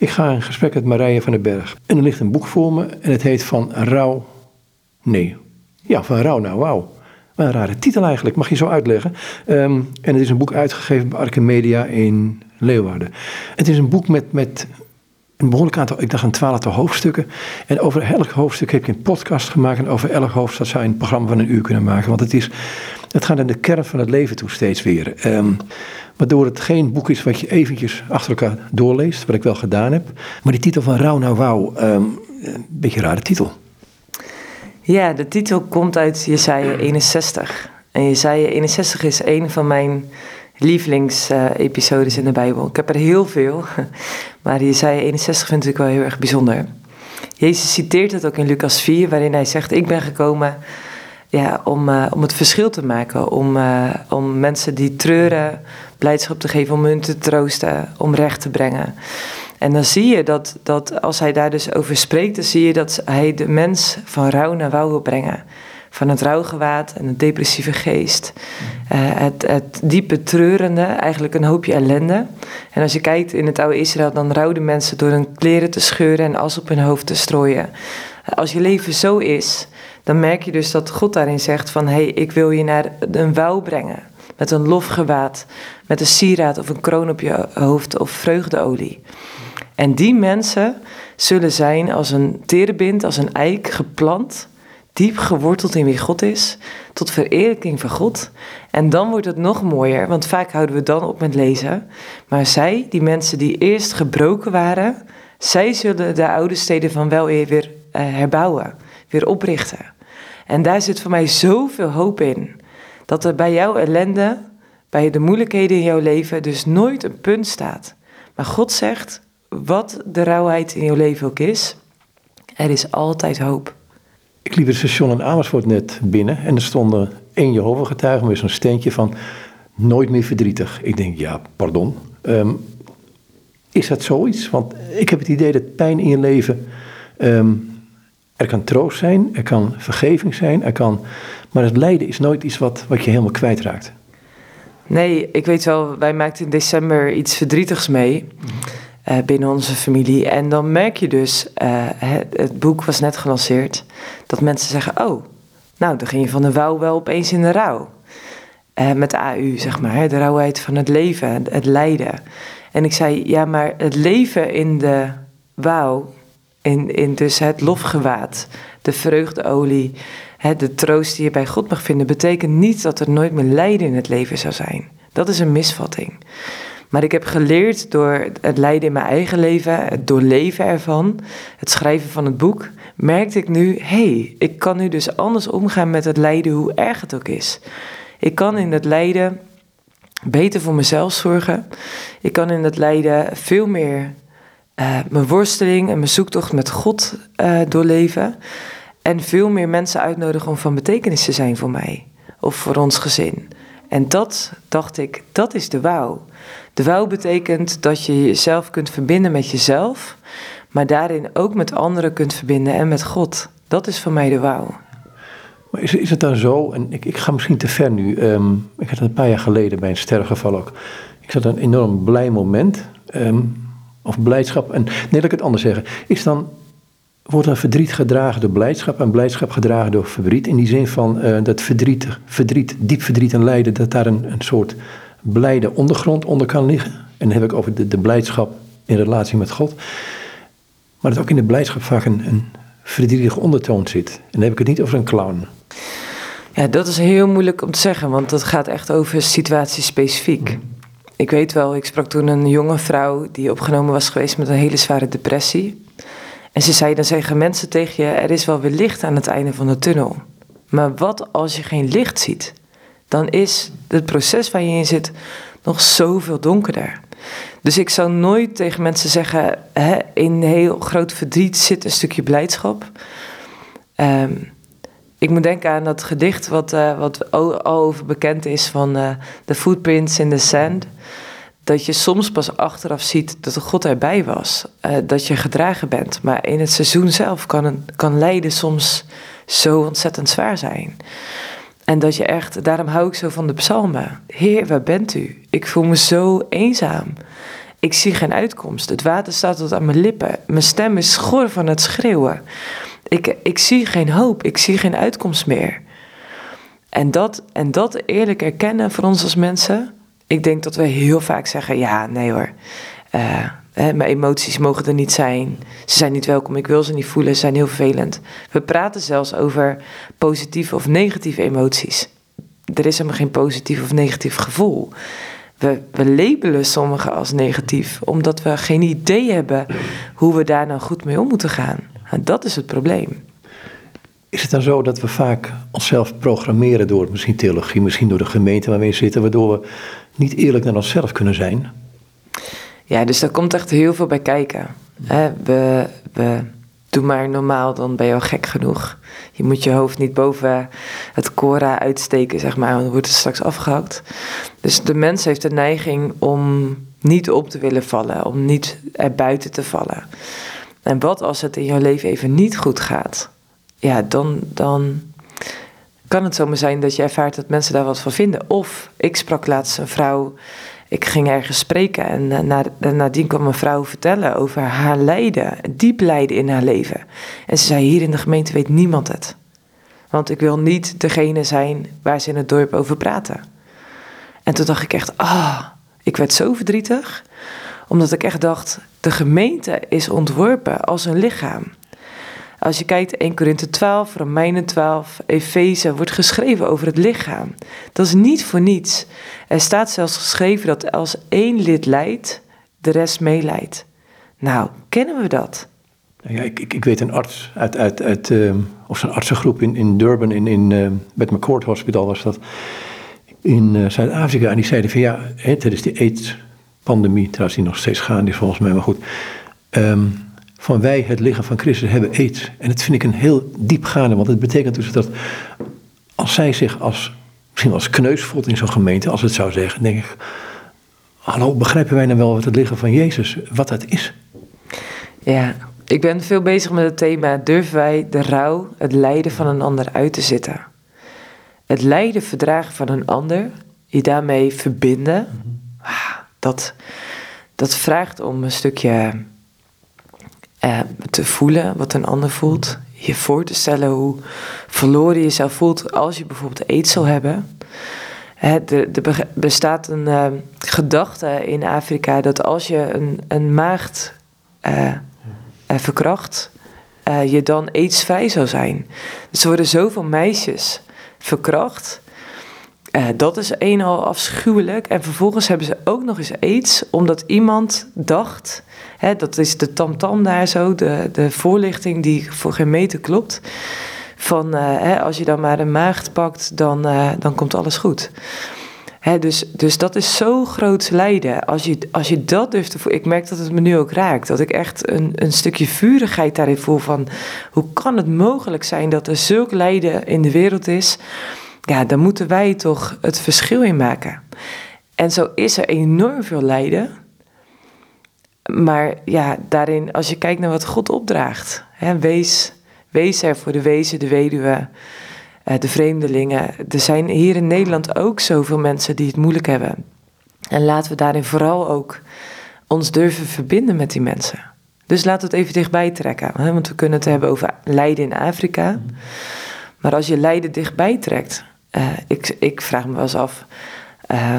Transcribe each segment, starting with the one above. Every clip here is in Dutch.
Ik ga in gesprek met Marije van den Berg. En er ligt een boek voor me en het heet Van Rouw... Nee, ja, Van Rouw naar Wauw. Wat een rare titel eigenlijk, mag je zo uitleggen. Ehm, en het is een boek uitgegeven bij Archimedia in Leeuwarden. Het is een boek met, met een behoorlijk aantal, ik dacht een twaalftal hoofdstukken. En over elk hoofdstuk heb ik een podcast gemaakt. En over elk hoofdstuk zou je een programma van een uur kunnen maken. Want het, is, het gaat naar de kern van het leven toe steeds weer. Um, waardoor het geen boek is wat je eventjes achter elkaar doorleest. Wat ik wel gedaan heb. Maar die titel van Rauw nou Wauw, um, een beetje een rare titel. Ja, de titel komt uit Jesaja 61. En Jesaja 61 is een van mijn lievelingsepisodes in de Bijbel. Ik heb er heel veel, maar Jesaja 61 vind ik wel heel erg bijzonder. Jezus citeert het ook in Lucas 4, waarin hij zegt: Ik ben gekomen ja, om, uh, om het verschil te maken. Om, uh, om mensen die treuren blijdschap te geven, om hun te troosten, om recht te brengen. En dan zie je dat, dat als hij daar dus over spreekt, dan zie je dat hij de mens van rouw naar wou wil brengen. Van het rouwgewaad en het depressieve geest. Uh, het, het diepe treurende, eigenlijk een hoopje ellende. En als je kijkt in het oude Israël, dan rouwden mensen door hun kleren te scheuren en as op hun hoofd te strooien. Als je leven zo is, dan merk je dus dat God daarin zegt van... hé, hey, ik wil je naar een wouw brengen. Met een lofgewaad, met een sieraad of een kroon op je hoofd of vreugdeolie. En die mensen zullen zijn als een terebind, als een eik geplant, diep geworteld in wie God is, tot vereerlijking van God. En dan wordt het nog mooier, want vaak houden we dan op met lezen. Maar zij, die mensen die eerst gebroken waren, zij zullen de oude steden van wel weer uh, herbouwen, weer oprichten. En daar zit voor mij zoveel hoop in. Dat er bij jouw ellende, bij de moeilijkheden in jouw leven, dus nooit een punt staat. Maar God zegt: wat de rauwheid in jouw leven ook is, er is altijd hoop. Ik liep het station in Amersfoort net binnen en er stonden één Jehovah-getuige met zo'n steentje van nooit meer verdrietig. Ik denk, ja, pardon. Um, is dat zoiets? Want ik heb het idee dat pijn in je leven. Um, er kan troost zijn, er kan vergeving zijn, er kan. Maar het lijden is nooit iets wat, wat je helemaal kwijtraakt. Nee, ik weet wel, wij maakten in december iets verdrietigs mee. Uh, binnen onze familie. En dan merk je dus, uh, het, boek was net gelanceerd, dat mensen zeggen: Oh, nou, dan ging je van de wouw wel opeens in de rouw. Uh, met AU, zeg maar, de rauwheid van het leven, het lijden. En ik zei: Ja, maar het leven in de wouw, in, in dus het lofgewaad, de vreugdeolie, hè, de troost die je bij God mag vinden, betekent niet dat er nooit meer lijden in het leven zou zijn. Dat is een misvatting. Maar ik heb geleerd door het lijden in mijn eigen leven, het doorleven ervan, het schrijven van het boek, merkte ik nu, hé, hey, ik kan nu dus anders omgaan met het lijden, hoe erg het ook is. Ik kan in het lijden beter voor mezelf zorgen. Ik kan in het lijden veel meer uh, mijn worsteling en mijn zoektocht met God uh, doorleven. En veel meer mensen uitnodigen om van betekenis te zijn voor mij of voor ons gezin. En dat dacht ik, dat is de wauw. De wouw betekent dat je jezelf kunt verbinden met jezelf, maar daarin ook met anderen kunt verbinden en met God. Dat is voor mij de wouw. Maar is, is het dan zo, en ik, ik ga misschien te ver nu, um, ik had het een paar jaar geleden bij een sterrengeval ook. Ik zat een enorm blij moment, um, of blijdschap, en nee, laat ik het anders zeggen. Is dan, wordt dan verdriet gedragen door blijdschap en blijdschap gedragen door verdriet? In die zin van uh, dat verdriet, verdriet, diep verdriet en lijden, dat daar een, een soort blijde ondergrond onder kan liggen. En dan heb ik over de, de blijdschap in relatie met God. Maar dat ook in de blijdschap vaak een, een verdrietige ondertoon zit. En dan heb ik het niet over een clown. Ja, dat is heel moeilijk om te zeggen, want dat gaat echt over situatie specifiek. Mm. Ik weet wel, ik sprak toen een jonge vrouw die opgenomen was geweest met een hele zware depressie. En ze zei, dan zeggen mensen tegen je, er is wel weer licht aan het einde van de tunnel. Maar wat als je geen licht ziet? Dan is het proces waar je in zit nog zoveel donkerder. Dus ik zou nooit tegen mensen zeggen: hè, in heel groot verdriet zit een stukje blijdschap. Um, ik moet denken aan dat gedicht wat, uh, wat al over bekend is van uh, The Footprints in the Sand. Dat je soms pas achteraf ziet dat de God erbij was. Uh, dat je gedragen bent. Maar in het seizoen zelf kan, kan lijden soms zo ontzettend zwaar zijn. En dat je echt, daarom hou ik zo van de psalmen. Heer, waar bent u? Ik voel me zo eenzaam. ik zie geen uitkomst. Het water staat tot aan mijn lippen. Mijn stem is schor van het schreeuwen. Ik, ik zie geen hoop, ik zie geen uitkomst meer. En dat, en dat eerlijk erkennen voor ons als mensen. Ik denk dat we heel vaak zeggen: ja, nee hoor. Uh, mijn emoties mogen er niet zijn. Ze zijn niet welkom. Ik wil ze niet voelen. Ze zijn heel vervelend. We praten zelfs over positieve of negatieve emoties. Er is helemaal geen positief of negatief gevoel. We, we labelen sommige als negatief, omdat we geen idee hebben hoe we daar nou goed mee om moeten gaan. En dat is het probleem. Is het dan zo dat we vaak onszelf programmeren door misschien theologie, misschien door de gemeente waarmee we zitten, waardoor we niet eerlijk naar onszelf kunnen zijn? Ja, dus daar komt echt heel veel bij kijken. We, we doen maar normaal, dan ben je al gek genoeg. Je moet je hoofd niet boven het Cora uitsteken, zeg maar, want dan wordt het straks afgehakt. Dus de mens heeft de neiging om niet op te willen vallen, om niet er buiten te vallen. En wat als het in jouw leven even niet goed gaat? Ja, dan, dan kan het zomaar zijn dat je ervaart dat mensen daar wat van vinden. Of ik sprak laatst een vrouw ik ging ergens spreken en uh, nadien kwam een vrouw vertellen over haar lijden, diep lijden in haar leven. En ze zei: Hier in de gemeente weet niemand het. Want ik wil niet degene zijn waar ze in het dorp over praten. En toen dacht ik echt: Ah, ik werd zo verdrietig, omdat ik echt dacht: de gemeente is ontworpen als een lichaam. Als je kijkt 1 Korinthe 12, Romeinen 12, Efeze, wordt geschreven over het lichaam. Dat is niet voor niets. Er staat zelfs geschreven dat als één lid lijdt, de rest meeleidt. Nou, kennen we dat? Ja, ik, ik, ik weet een arts uit, uit, uit uh, of zijn artsengroep in, in Durban, in, in met McCord Hospital was dat, in uh, Zuid-Afrika. En die zeiden van ja, hè, tijdens die AIDS-pandemie, trouwens die nog steeds gaande is volgens mij, maar goed. Um, van wij, het lichaam van Christus, hebben aids. En dat vind ik een heel diepgaande, want het betekent dus dat als zij zich als, misschien als kneus voelt in zo'n gemeente, als het zou zeggen, denk ik, hallo, begrijpen wij nou wel wat het lichaam van Jezus, wat dat is? Ja, ik ben veel bezig met het thema, durven wij de rouw, het lijden van een ander uit te zitten? Het lijden verdragen van een ander, je daarmee verbinden, ah, dat, dat vraagt om een stukje uh, te voelen wat een ander voelt. Je voor te stellen hoe verloren je jezelf voelt als je bijvoorbeeld aids zou hebben. er bestaat een uh, gedachte in Afrika dat als je een, een maagd uh, verkracht, je dan aidsvrij zou zijn. Er worden zoveel meisjes verkracht. Dat is een al afschuwelijk. En vervolgens hebben ze ook nog eens aids, omdat iemand dacht Hè, dat is de tamtam daar zo, de, de voorlichting die voor geen meter klopt. Van uh, hè, als je dan maar een maagd pakt, dan, uh, dan komt alles goed. Hè, dus, dus dat is zo groot lijden. Als je, als je dat durft te. Ik merk dat het me nu ook raakt. Dat ik echt een, een stukje vurigheid daarin voel. Van hoe kan het mogelijk zijn dat er zulk lijden in de wereld is? Ja, dan moeten wij toch het verschil in maken. En zo is er enorm veel lijden. Maar ja, daarin, als je kijkt naar wat God opdraagt, hè, wees, wees er voor de wezen, de weduwe, uh, de vreemdelingen. Er zijn hier in Nederland ook zoveel mensen die het moeilijk hebben. En laten we daarin vooral ook ons durven verbinden met die mensen. Dus we het even dichtbij trekken. Hè, want we kunnen het hebben over lijden in Afrika. Maar als je lijden dichtbij trekt, uh, ik, ik vraag me wel eens af. Uh,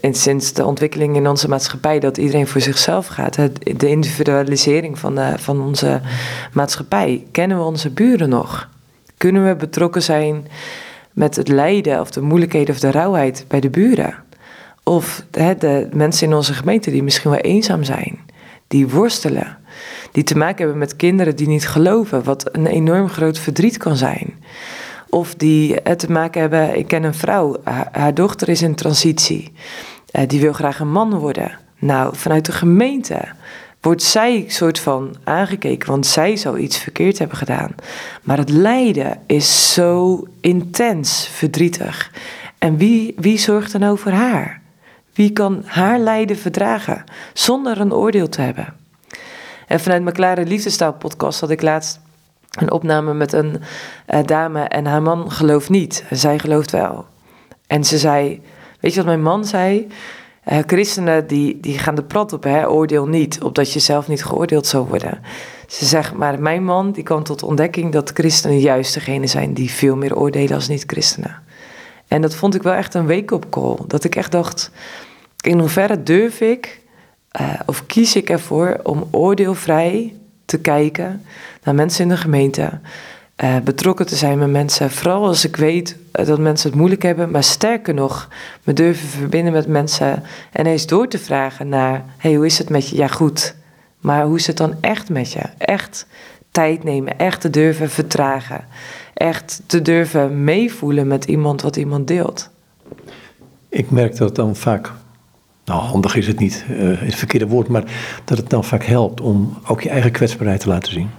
en sinds de ontwikkeling in onze maatschappij dat iedereen voor zichzelf gaat, de individualisering van, van onze maatschappij, kennen we onze buren nog? Kunnen we betrokken zijn met het lijden of de moeilijkheden of de rauwheid bij de buren? Of de mensen in onze gemeente die misschien wel eenzaam zijn, die worstelen, die te maken hebben met kinderen die niet geloven, wat een enorm groot verdriet kan zijn. Of die eh, te maken hebben, ik ken een vrouw, haar, dochter is in transitie. Uh, die wil graag een man worden. Nou, vanuit de gemeente wordt zij soort van aangekeken, want zij zou iets verkeerd hebben gedaan. Maar het lijden is zo intens verdrietig. En wie, wie zorgt er nou voor haar? Wie kan haar lijden verdragen zonder een oordeel te hebben? En vanuit mijn Klare Liefdestaal podcast had ik laatst een opname met een uh, dame en haar man gelooft niet. Zij gelooft wel. En ze zei, weet je wat mijn man zei? Uh, christenen die, die gaan de prat op, hè, oordeel niet, opdat je zelf niet geoordeeld zal worden. Ze zegt, maar mijn man die kwam tot ontdekking dat christenen juist degene zijn die veel meer oordelen als niet-christenen. En dat vond ik wel echt een wake-up call. Dat ik echt dacht, in hoeverre durf ik uh, of kies ik ervoor om oordeelvrij te kijken naar mensen in de gemeente, uh, betrokken te zijn met mensen. Vooral als ik weet dat mensen het moeilijk hebben, maar sterker nog, me durven verbinden met mensen en eens door te vragen naar: hey, hoe is het met je? Ja, goed. Maar hoe is het dan echt met je? Echt tijd nemen, echt te durven vertragen, echt te durven meevoelen met iemand wat iemand deelt. Ik merk dat dan vaak nou handig is het niet, uh, het verkeerde woord, maar dat het dan vaak helpt om ook je eigen kwetsbaarheid te laten zien.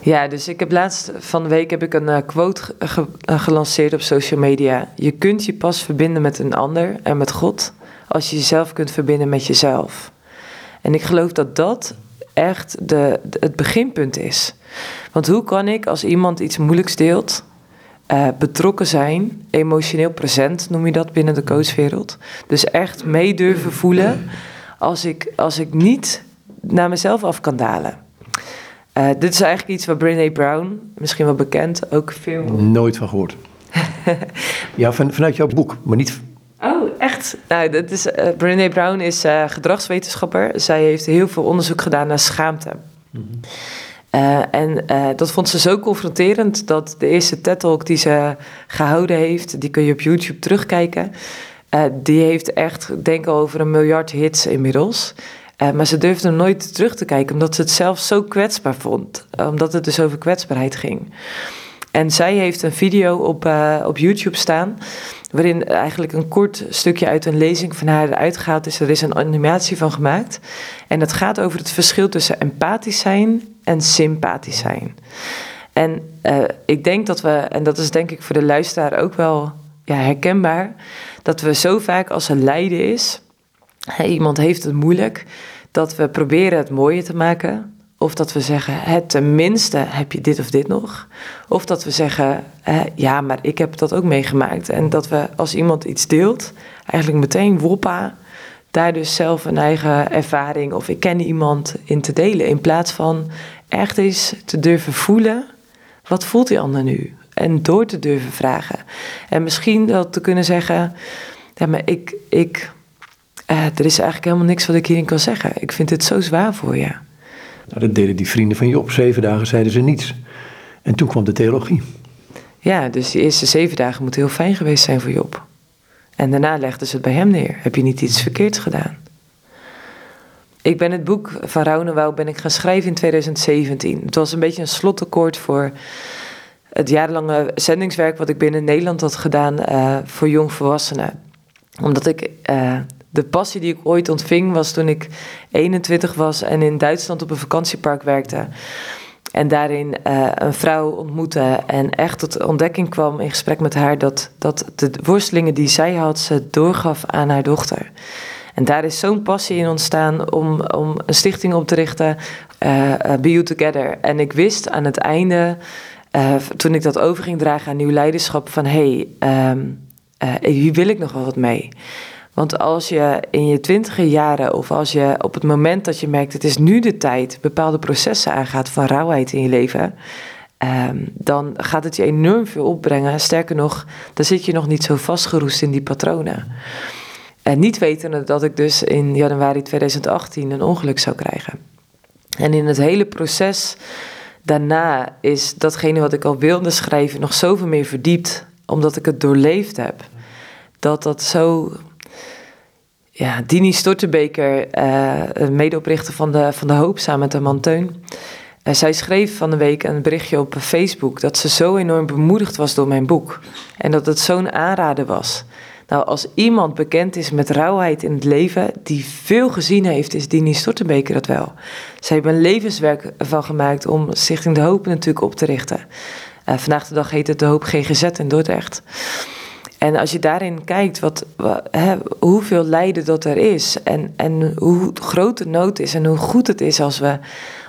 Ja, dus ik heb laatst van de week heb ik een uh, quote uh, gelanceerd op social media. Je kunt je pas verbinden met een ander en met God als je jezelf kunt verbinden met jezelf. En ik geloof dat dat echt de, de het beginpunt is. Want hoe kan ik als iemand iets moeilijks deelt, uh, betrokken zijn, emotioneel present noem je dat binnen de coachwereld. Dus echt mee durven voelen als ik, als ik niet naar mezelf af kan dalen. Uh, dit is eigenlijk iets waar Brené Brown, misschien wel bekend, ook veel. Nooit van gehoord. ja, van, vanuit jouw boek, maar niet. Oh, echt? Nou, dat is, uh, Brené Brown is gedragswetenschapper. Zij heeft heel veel onderzoek gedaan naar schaamte. Mm -hmm. Uh, en uh, dat vond ze zo confronterend dat de eerste TED-talk die ze gehouden heeft, die kun je op YouTube terugkijken, uh, die heeft echt, denk ik, over een miljard hits inmiddels. maar ze durfde nooit terug te kijken, omdat ze het zelf zo kwetsbaar vond. Omdat het dus over kwetsbaarheid ging. En zij heeft een video op, op YouTube staan waarin eigenlijk een kort stukje uit een lezing van haar eruit gaat. Dus er is een animatie van gemaakt. En dat gaat over het verschil tussen empathisch zijn en sympathisch zijn. En uh, ik denk dat we, en dat is denk ik voor de luisteraar ook wel ja, herkenbaar, dat we zo vaak als er lijden is, iemand heeft het moeilijk, dat we proberen het mooier te maken. Of dat we zeggen, hè, tenminste heb je dit of dit nog. Of dat we zeggen, ja, maar ik heb dat ook meegemaakt. En dat we als iemand iets deelt, eigenlijk meteen woppa, daar dus zelf een eigen ervaring of ik ken iemand in te delen. In plaats van echt eens te durven voelen, wat voelt die ander nu? En door te durven vragen. En misschien wel te kunnen zeggen, ja, maar ik, ik, uh, er is eigenlijk helemaal niks wat ik hierin kan zeggen. Ik vind het zo zwaar voor je. Nou, dat deden die vrienden van Job. Zeven dagen zeiden ze niets. En toen kwam de theologie. Ja, dus de eerste zeven dagen moeten heel fijn geweest zijn voor Job. En daarna legden ze het bij hem neer. Heb je niet iets verkeerds gedaan? Ik ben het boek van Raunewouw ben ik gaan schrijven in 2017. Het was een beetje een slotakkoord voor het jarenlange zendingswerk wat ik binnen Nederland had gedaan uh, voor jongvolwassenen. Omdat ik uh, de passie die ik ooit ontving was toen ik 21 was en in Duitsland op een vakantiepark werkte. En daarin uh, een vrouw ontmoette en echt tot ontdekking kwam in gesprek met haar dat, dat de worstelingen die zij had, ze doorgaf aan haar dochter. En daar is zo'n passie in ontstaan om, om een stichting op te richten, uh, Be You Together. En ik wist aan het einde, toen ik dat over ging dragen aan nieuw leiderschap, van hé, hey, um, hier wil ik nog wel wat mee. Want als je in je twintige jaren of als je op het moment dat je merkt het is nu de tijd bepaalde processen aangaat van rauwheid in je leven, um, dan gaat het je enorm veel opbrengen. Sterker nog, dan zit je nog niet zo vastgeroest in die patronen. En niet wetende dat ik dus in januari 2018 een ongeluk zou krijgen. En in het hele proces daarna is datgene wat ik al wilde schrijven nog zoveel meer verdiept, omdat ik het doorleefd heb. Dat dat zo ja, Dini Stortebeker, uh, medeoprichter van de, van de Hoop, samen met man Teun. Uh, zij schreef van de week een berichtje op Facebook dat ze zo enorm bemoedigd was door mijn boek. En dat het zo'n aanrader was. Nou, als iemand bekend is met rauwheid in het leven, die veel gezien heeft, is Dini Stortenbeker dat wel. Zij hebben een levenswerk van gemaakt om Stichting De Hoop natuurlijk op te richten. Uh, vandaag de dag heet het De Hoop GGZ in Dordrecht. En als je daarin kijkt wat, hè, hoeveel lijden dat er is en, en hoe groot de nood is en hoe goed het is als we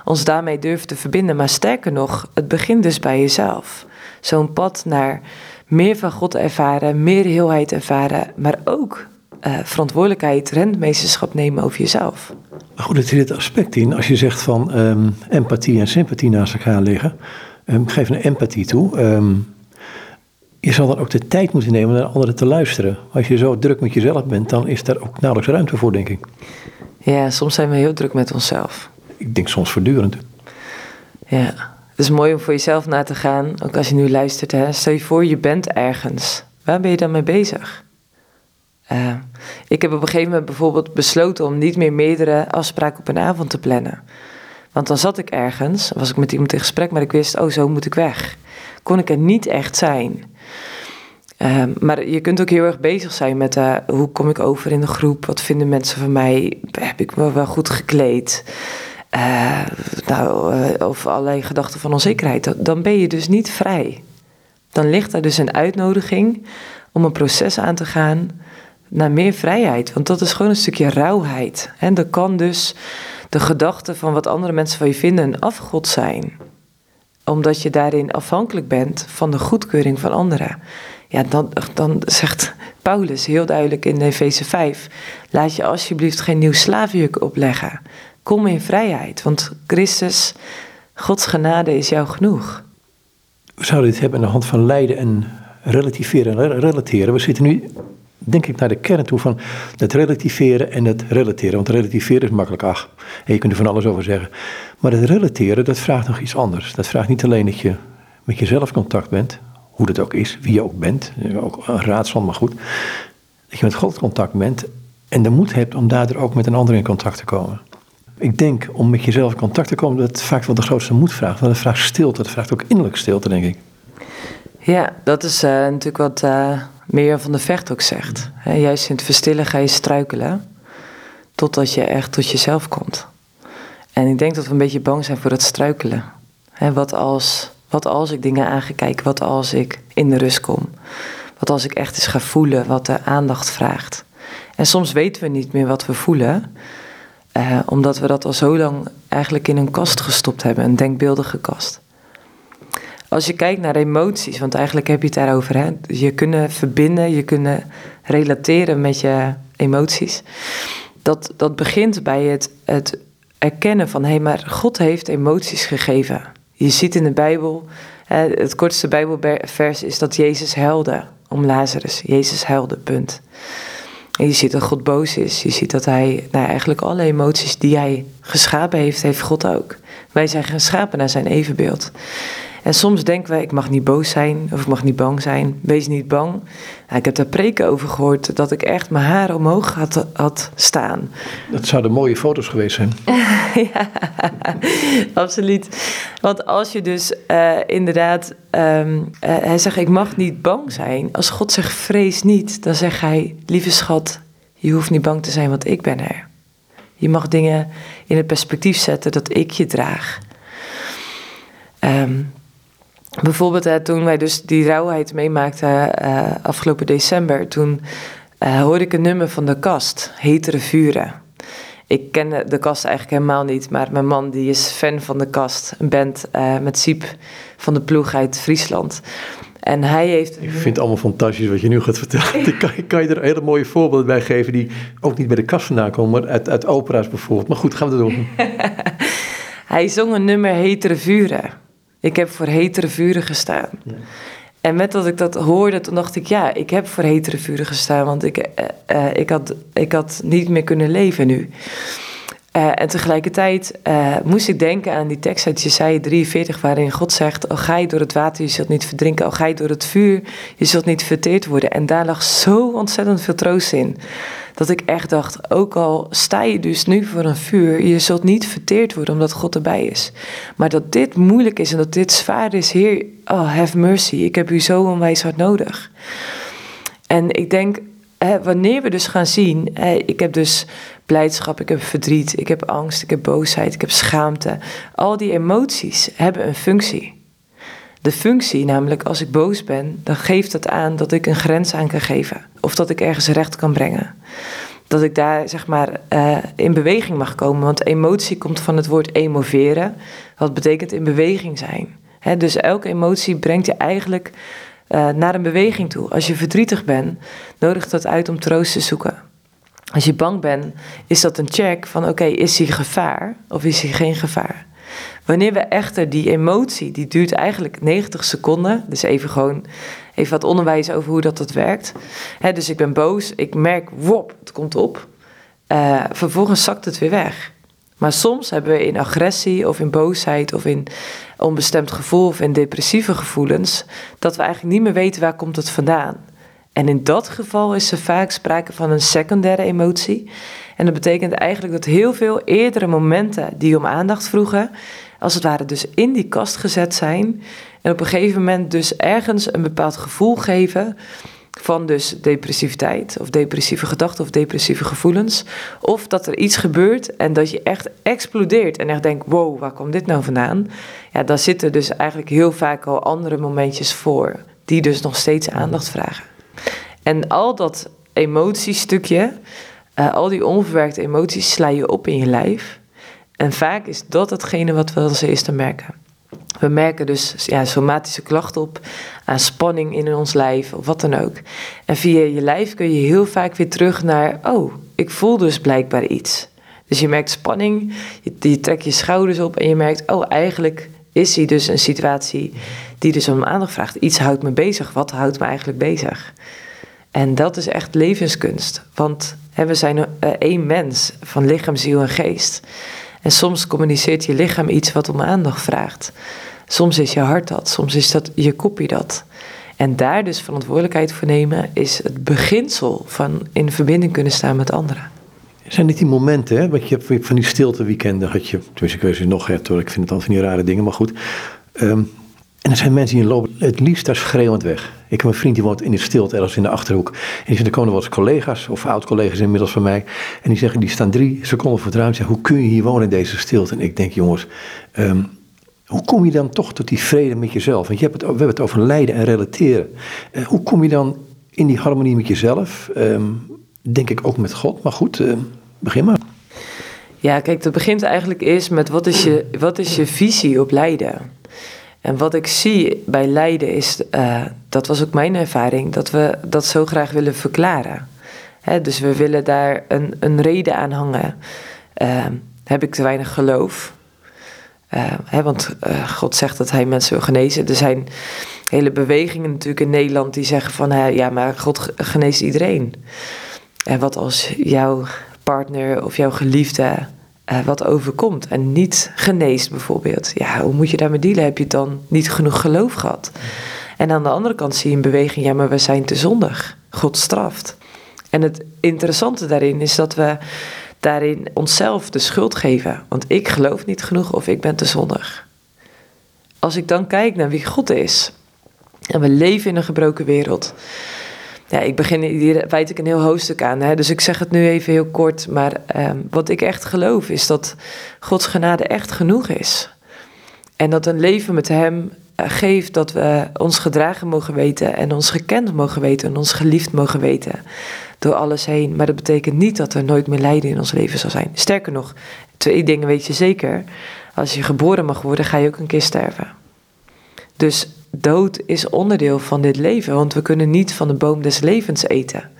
ons daarmee durven te verbinden. Maar sterker nog, het begint dus bij jezelf. Zo'n pad naar meer van God ervaren, meer heelheid ervaren, maar ook uh, verantwoordelijkheid, rentmeesterschap nemen over jezelf. Maar goed, er zit het aspect in. Als je zegt van ehm, empathie en sympathie naast elkaar liggen. Um, geef een empathie toe. Ehm, je zal dan ook de tijd moeten nemen naar anderen te luisteren. Als je zo druk met jezelf bent, dan is daar ook nauwelijks ruimte voor, denk ik. Ja, soms zijn we heel druk met onszelf. Ik denk soms voortdurend. Ja, het is mooi om voor jezelf na te gaan, ook als je nu luistert. Hè. Stel je voor, je bent ergens. Waar ben je dan mee bezig? Uh, ik heb op een gegeven moment bijvoorbeeld besloten om niet meer meerdere afspraken op een avond te plannen. Want dan zat ik ergens, was ik met iemand in gesprek, maar ik wist, oh, zo moet ik weg. Kon ik er niet echt zijn. Uh, maar je kunt ook heel erg bezig zijn met uh, hoe kom ik over in de groep? Wat vinden mensen van mij? Heb ik me wel goed gekleed? Uh, nou, of allerlei gedachten van onzekerheid. Dan ben je dus niet vrij. Dan ligt er dus een uitnodiging om een proces aan te gaan naar meer vrijheid. Want dat is gewoon een stukje rauwheid. En dan kan dus de gedachte van wat andere mensen van je vinden een afgod zijn. Omdat je daarin afhankelijk bent van de goedkeuring van anderen. Ja, dan, dan zegt Paulus heel duidelijk in Efeze 5: laat je alsjeblieft geen nieuw slavenjuk opleggen. Kom in vrijheid, want Christus, Gods genade is jou genoeg. We zouden dit hebben aan de hand van lijden en relativeren en relateren. We zitten nu denk ik naar de kern toe van het relativeren en het relateren. Want relativeren is makkelijk, ach, je kunt er van alles over zeggen. Maar het relateren, dat vraagt nog iets anders. Dat vraagt niet alleen dat je met jezelf contact bent, hoe dat ook is, wie je ook bent, ook een raadsel, maar goed. Dat je met God contact bent en de moed hebt om daardoor ook met een ander in contact te komen. Ik denk om met jezelf in contact te komen, dat het vaak wel de grootste moed vraagt. Want het vraagt stilte, het vraagt ook innerlijke stilte, denk ik. Ja, dat is uh, natuurlijk wat uh, Mirjam van de Vecht ook zegt. juist in het verstillen ga je struikelen, totdat je echt tot jezelf komt. En ik denk dat we een beetje bang zijn voor het struikelen. wat, als, wat als ik dingen aan ga kijken, wat als ik in de rust kom? Wat als ik echt eens ga voelen wat de aandacht vraagt? En soms weten we niet meer wat we voelen, eh, omdat we dat al zo lang eigenlijk in een kast gestopt hebben, een denkbeeldige kast. Als je kijkt naar emoties, want eigenlijk heb je het daarover, hè? je kunnen verbinden, je kunnen relateren met je emoties. Dat, dat begint bij het, het erkennen van hé, hey, maar God heeft emoties gegeven. Je ziet in de Bijbel, het kortste Bijbelvers is dat Jezus huilde om Lazarus. Jezus huilde, punt. En je ziet dat God boos is. Je ziet dat hij, nou eigenlijk alle emoties die hij geschapen heeft, heeft God ook. Wij zijn geschapen naar zijn evenbeeld. En soms denken wij, ik mag niet boos zijn of ik mag niet bang zijn. Wees niet bang. Nou, ik heb daar preken over gehoord dat ik echt mijn haar omhoog had, had staan. Dat zouden mooie foto's geweest zijn. ja, absoluut. Want als je dus uh, inderdaad, um, uh, hij zegt ik mag niet bang zijn. Als God zegt vrees niet, dan zegt hij, lieve schat, je hoeft niet bang te zijn, want ik ben er. Je mag dingen in het perspectief zetten dat ik je draag. Um, Bijvoorbeeld hè, toen wij dus die rauwheid meemaakten uh, afgelopen december, toen uh, hoorde ik een nummer van de kast, Hetere Vuren. Ik ken de kast eigenlijk helemaal niet, maar mijn man die is fan van de kast, een band uh, met Siep van de ploeg uit Friesland. En hij heeft. Ik vind het allemaal fantastisch wat je nu gaat vertellen. Ik kan, kan, je er hele mooie voorbeelden bij geven die ook niet bij de kast vandaan komen, maar uit, uit opera's bijvoorbeeld. Maar goed, gaan we doen. hij zong een nummer Hetere Vuren. Ik heb voor hetere vuren gestaan. Ja. En met dat ik dat hoorde, toen dacht ik, ja, ik heb voor hetere vuren gestaan, want ik, uh, uh, ik, had, ik had niet meer kunnen leven nu. Uh, en tegelijkertijd moest ik denken aan die tekst uit Jesaja 43, waarin God zegt, al ga je door het water, je zult niet verdrinken, al ga je door het vuur, je zult niet verteerd worden. En daar lag zo ontzettend veel troost in. Dat ik echt dacht, ook al sta je dus nu voor een vuur, je zult niet verteerd worden omdat God erbij is. Maar dat dit moeilijk is en dat dit zwaar is, Heer, oh, have mercy. Ik heb u zo onwijs hard nodig. En ik denk, wanneer we dus gaan zien, ik heb dus blijdschap, ik heb verdriet, ik heb angst, ik heb boosheid, ik heb schaamte. Al die emoties hebben een functie. De functie, namelijk als ik boos ben, dan geeft dat aan dat ik een grens aan kan geven. Of dat ik ergens recht kan brengen. Dat ik daar zeg maar uh, in beweging mag komen. Want emotie komt van het woord emoveren, wat betekent in beweging zijn. Dus elke emotie brengt je eigenlijk uh, naar een beweging toe. Als je verdrietig bent, nodigt dat uit om troost te zoeken. Als je bang bent, is dat een check van oké, is hij gevaar of is hij geen gevaar? Wanneer we echter die emotie, die duurt eigenlijk 90 seconden, dus even gewoon even wat onderwijs over hoe dat, dat werkt. dus ik ben boos, ik merk, wop, het komt op. Uh, vervolgens zakt het weer weg. Maar soms hebben we in agressie of in boosheid of in onbestemd gevoel of in depressieve gevoelens, dat we eigenlijk niet meer weten waar komt het vandaan. En in dat geval is er vaak sprake van een secundaire emotie. En dat betekent eigenlijk dat heel veel eerdere momenten die om aandacht vroegen, als het ware dus in die kast gezet zijn. En op een gegeven moment dus ergens een bepaald gevoel geven van dus depressiviteit of depressieve gedachten of depressieve gevoelens. Of dat er iets gebeurt en dat je echt explodeert en echt denkt, wow, waar komt dit nou vandaan? Ja, dan zitten dus eigenlijk heel vaak al andere momentjes voor, die dus nog steeds aandacht vragen. En al dat emotiestukje, uh, al die onverwerkte emoties sla je op in je lijf. En vaak is dat hetgene wat we als eerste merken. We merken dus ja, somatische klachten op aan spanning in ons lijf of wat dan ook. En via je lijf kun je heel vaak weer terug naar, oh, ik voel dus blijkbaar iets. Dus je merkt spanning, je, je trekt je schouders op en je merkt, oh, eigenlijk is hier dus een situatie die dus om aandacht vraagt. Iets houdt me bezig, wat houdt me eigenlijk bezig? En dat is echt levenskunst, want hè, we zijn uh, één mens van lichaam, ziel en geest. En soms communiceert je lichaam iets wat om aandacht vraagt. Soms is je hart dat, soms is dat je kopie dat. En daar dus verantwoordelijkheid voor nemen is het beginsel van in verbinding kunnen staan met anderen. Zijn dit die momenten, hè? Want je hebt van die stilte weekenden had je, tenminste ik weet nog, hè, ik vind het dan van die rare dingen, maar goed. Ehm, en er zijn mensen die lopen het liefst daar schreeuwend weg. Ik heb een vriend die woont in de stilte, ergens in de achterhoek. En die zijn er komen wel eens collega's, of oud-collega's inmiddels van mij. En die zeggen, die staan drie seconden voor het ruim. Zeggen, hoe kun je hier wonen in deze stilte? En ik denk, jongens, ehm, hoe kom je dan toch tot die vrede met jezelf? Want je hebt het, we hebben het over lijden en relateren. Uh, hoe kom je dan in die harmonie met jezelf? Um, denk ik ook met God. Maar goed, uh, begin maar. Ja, kijk, dat begint eigenlijk eerst met wat is je, wat is je visie op lijden? En wat ik zie bij lijden is, uh, dat was ook mijn ervaring, dat we dat zo graag willen verklaren. Hè, dus we willen daar een, een reden aan hangen. Uh, heb ik te weinig geloof? Uh, hè, want God zegt dat hij mensen wil genezen. Er zijn hele bewegingen natuurlijk in Nederland die zeggen van ja, maar God geneest iedereen. En wat als jouw partner of jouw geliefde uh, wat overkomt en niet geneest bijvoorbeeld. Ja, hoe moet je daarmee dealen? Heb je dan niet genoeg geloof gehad? En aan de andere kant zie je een beweging, ja, maar we zijn te zondig. God straft. En het interessante daarin is dat we daarin onszelf de schuld geven. Want ik geloof niet genoeg of ik ben te zondig. Als ik dan kijk naar wie God is, en we leven in een gebroken wereld, ja, ik begin, hier wijd ik een heel hoofdstuk aan. Hè? Dus ik zeg het nu even heel kort. Maar um, wat ik echt geloof is dat Gods genade echt genoeg is. En dat een leven met Hem uh, geeft dat we ons gedragen mogen weten. En ons gekend mogen weten. En ons geliefd mogen weten. Door alles heen. Maar dat betekent niet dat er nooit meer lijden in ons leven zal zijn. Sterker nog, twee dingen weet je zeker. Als je geboren mag worden, ga je ook een keer sterven. Dus dood is onderdeel van dit leven, want we kunnen niet van de boom des levens eten.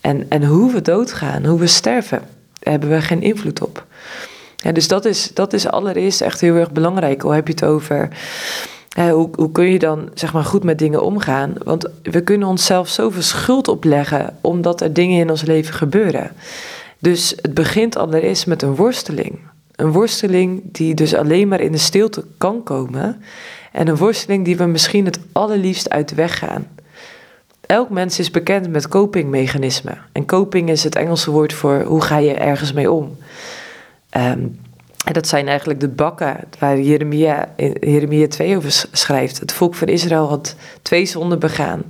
En, en hoe we doodgaan, hoe we sterven, daar hebben we geen invloed op. Dus dat is, dat is allereerst echt heel erg belangrijk. Hoe heb je het over? hoe, hoe kun je dan zeg maar, goed met dingen omgaan? Want we kunnen onszelf zoveel schuld opleggen omdat er dingen in ons leven gebeuren. Dus het begint allereerst met een worsteling. Een worsteling die dus alleen maar in de stilte kan komen. En een worsteling die we misschien het allerliefst uit de weg gaan. Elk mens is bekend met copingmechanismen. En coping is het Engelse woord voor hoe ga je ergens mee om. Um, en dat zijn eigenlijk de bakken waar Jeremia, Jeremia 2 over schrijft. Het volk van Israël had twee zonden begaan.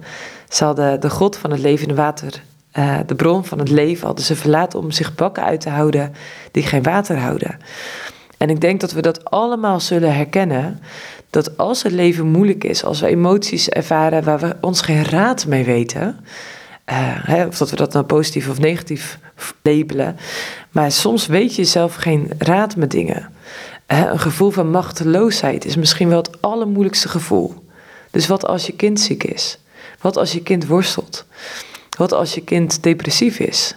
Ze hadden de God van het levende water, uh, de bron van het leven, hadden ze verlaten om zich bakken uit te houden die geen water houden. En ik denk dat we dat allemaal zullen herkennen dat als het leven moeilijk is, als we emoties ervaren waar we ons geen raad mee weten, uh, hè, of dat we dat nou positief of negatief labelen, maar soms weet je zelf geen raad met dingen. Een gevoel van machteloosheid is misschien wel het allermoeilijkste gevoel. Dus wat als je kind ziek is? Wat als je kind worstelt? Wat als je kind depressief is?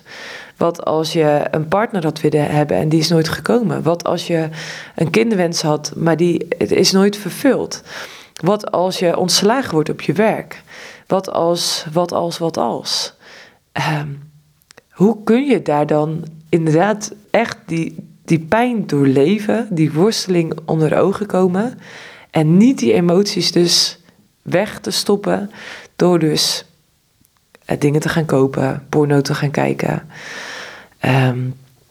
Wat als je een partner had willen hebben en die is nooit gekomen? Wat als je een kinderwens had, maar die is nooit vervuld? Wat als je ontslagen wordt op je werk? Wat als, wat als, wat als? Ehm, hoe kun je daar dan inderdaad echt die, die pijn doorleven, die worsteling onder ogen komen en niet die emoties dus weg te stoppen door dus uh, dingen te gaan kopen, porno te gaan kijken, ehm,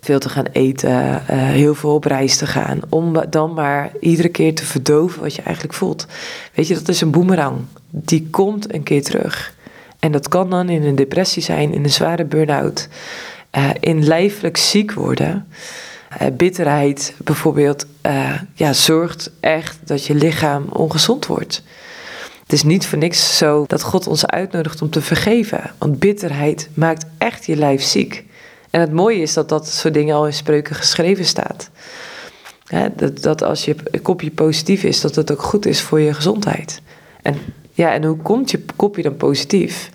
veel te gaan eten, uh, heel veel op reis te gaan, om dan maar iedere keer te verdoven wat je eigenlijk voelt. Weet je, dat is een boemerang. Die komt een keer terug. En dat kan dan in een depressie zijn, in een zware burn-out, uh, in lijfelijk ziek worden. Uh, bitterheid bijvoorbeeld ja, zorgt echt dat je lichaam ongezond wordt. Het is niet voor niks zo dat God ons uitnodigt om te vergeven. Want bitterheid maakt echt je lijf ziek. En het mooie is dat dat soort dingen al in spreuken geschreven staat. dat, dat als je kopje positief is, dat het ook goed is voor je gezondheid. En, ja, en hoe komt je kopje dan positief?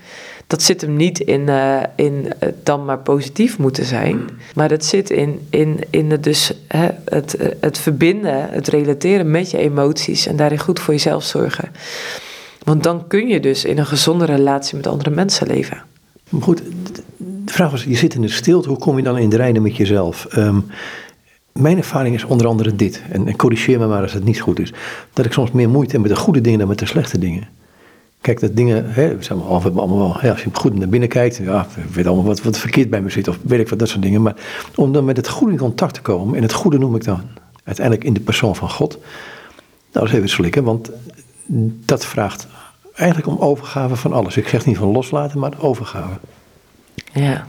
dat zit hem niet in, uh, in uh, dan maar positief moeten zijn. Maar dat zit in, in, in het, dus, het, het verbinden, het relateren met je emoties en daarin goed voor jezelf zorgen. Want dan kun je dus in een gezonde relatie met andere mensen leven. Goed, de vraag was, je zit in de stilte, hoe kom je dan in de reinen met jezelf? Um, mijn ervaring is onder andere dit, en, corrigeer me maar als het niet goed is, dat ik soms meer moeite heb met de goede dingen dan met de slechte dingen. Kijk, dat dingen, hè, we zijn allemaal, ja, als je goed naar binnen kijkt, ja, weet allemaal wat, wat verkeerd bij me zit, of weet ik wat, dat soort dingen. Maar om dan met het goede in contact te komen, en het goede noem ik dan uiteindelijk in de persoon van God, nou, dat is even slikken, want dat vraagt eigenlijk om overgave van alles. Ik zeg niet van loslaten, maar overgave. Ja.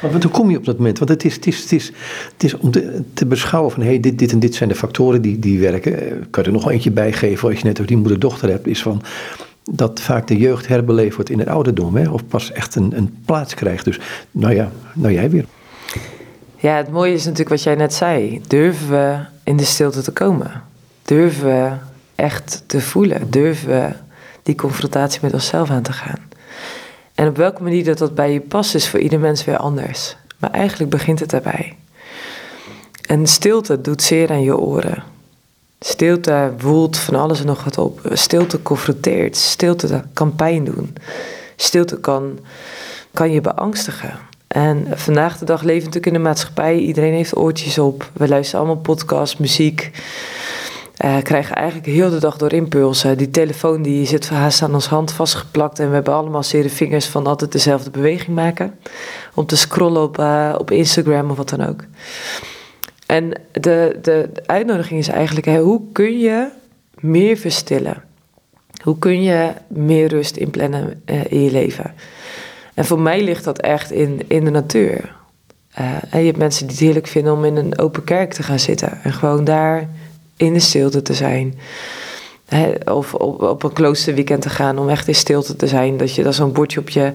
Want hoe kom je op dat moment? Want het is, het is, het is, het is om te, te beschouwen van hey, dit, dit en dit zijn de factoren die, die werken. Ik kan er nog wel eentje bij geven als je net over die moeder-dochter hebt. Is van dat vaak de jeugd herbeleefd wordt in het ouderdom. Hè, of pas echt een, een plaats krijgt. Dus nou ja, nou jij weer. Ja, het mooie is natuurlijk wat jij net zei. Durven we in de stilte te komen? Durven we echt te voelen? Durven we die confrontatie met onszelf aan te gaan? En op welke manier dat, dat bij je past, is voor ieder mens weer anders. Maar eigenlijk begint het daarbij. En stilte doet zeer aan je oren. Stilte woelt van alles en nog wat op. Stilte confronteert. Stilte kan pijn doen. Stilte kan, kan je beangstigen. En vandaag de dag leven we natuurlijk in de maatschappij. Iedereen heeft oortjes op. We luisteren allemaal podcasts, muziek. Uh, krijgen eigenlijk heel de dag door impulsen. Die telefoon die zit haast aan ons hand vastgeplakt. En we hebben allemaal zere vingers van altijd dezelfde beweging maken. Om te scrollen op, uh, op Instagram of wat dan ook. En de, de, uitnodiging is eigenlijk: hè, hoe kun je meer verstillen? Hoe kun je meer rust inplannen uh, in je leven? En voor mij ligt dat echt in, in de natuur. je hebt mensen die het heerlijk vinden om in een open kerk te gaan zitten. En gewoon daar in de stilte te zijn. of op, op een kloosterweekend te gaan om echt in stilte te zijn. Dat je dan zo'n bordje op je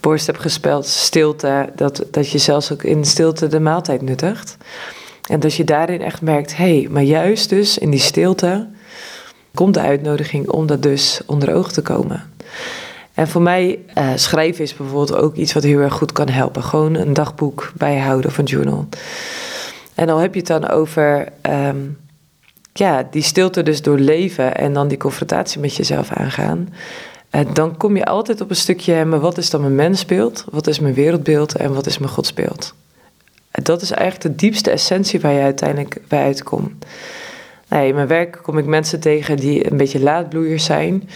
borst hebt gespeld, stilte. Dat, dat je zelfs ook in stilte de maaltijd nuttigt. En dat je daarin echt merkt, hé, hey, maar juist dus in die stilte komt de uitnodiging om dat dus onder ogen te komen. En voor mij, uh, schrijven is bijvoorbeeld ook iets wat heel erg goed kan helpen. Gewoon een dagboek bijhouden of een journal. En al heb je het dan over um, ja, die stilte dus doorleven en dan die confrontatie met jezelf aangaan. En dan kom je altijd op een stukje, maar wat is dan mijn mensbeeld? Wat is mijn wereldbeeld en wat is mijn godsbeeld? Dat is eigenlijk de diepste essentie waar je uiteindelijk bij uitkomt. Nou, in mijn werk kom ik mensen tegen die een beetje laadbloeiers zijn.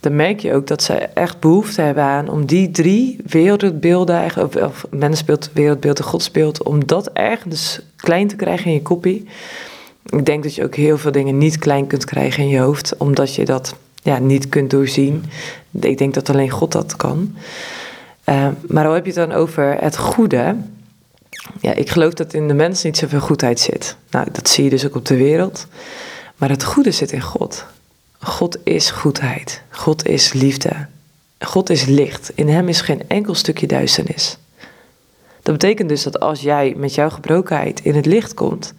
Dan merk je ook dat ze echt behoefte hebben aan om die drie wereldbeelden, of, of mensbeeld, wereldbeeld en godsbeeld, om dat ergens klein te krijgen in je kopie. Ik denk dat je ook heel veel dingen niet klein kunt krijgen in je hoofd, omdat je dat ja, niet kunt doorzien. Ik denk dat alleen God dat kan. Uh, maar al heb je het dan over het goede. Ja, ik geloof dat in de mens niet zoveel goedheid zit. Nou, dat zie je dus ook op de wereld. Maar het goede zit in God. God is goedheid. God is liefde. God is licht. In hem is geen enkel stukje duisternis. Dat betekent dus dat als jij met jouw gebrokenheid in het licht komt,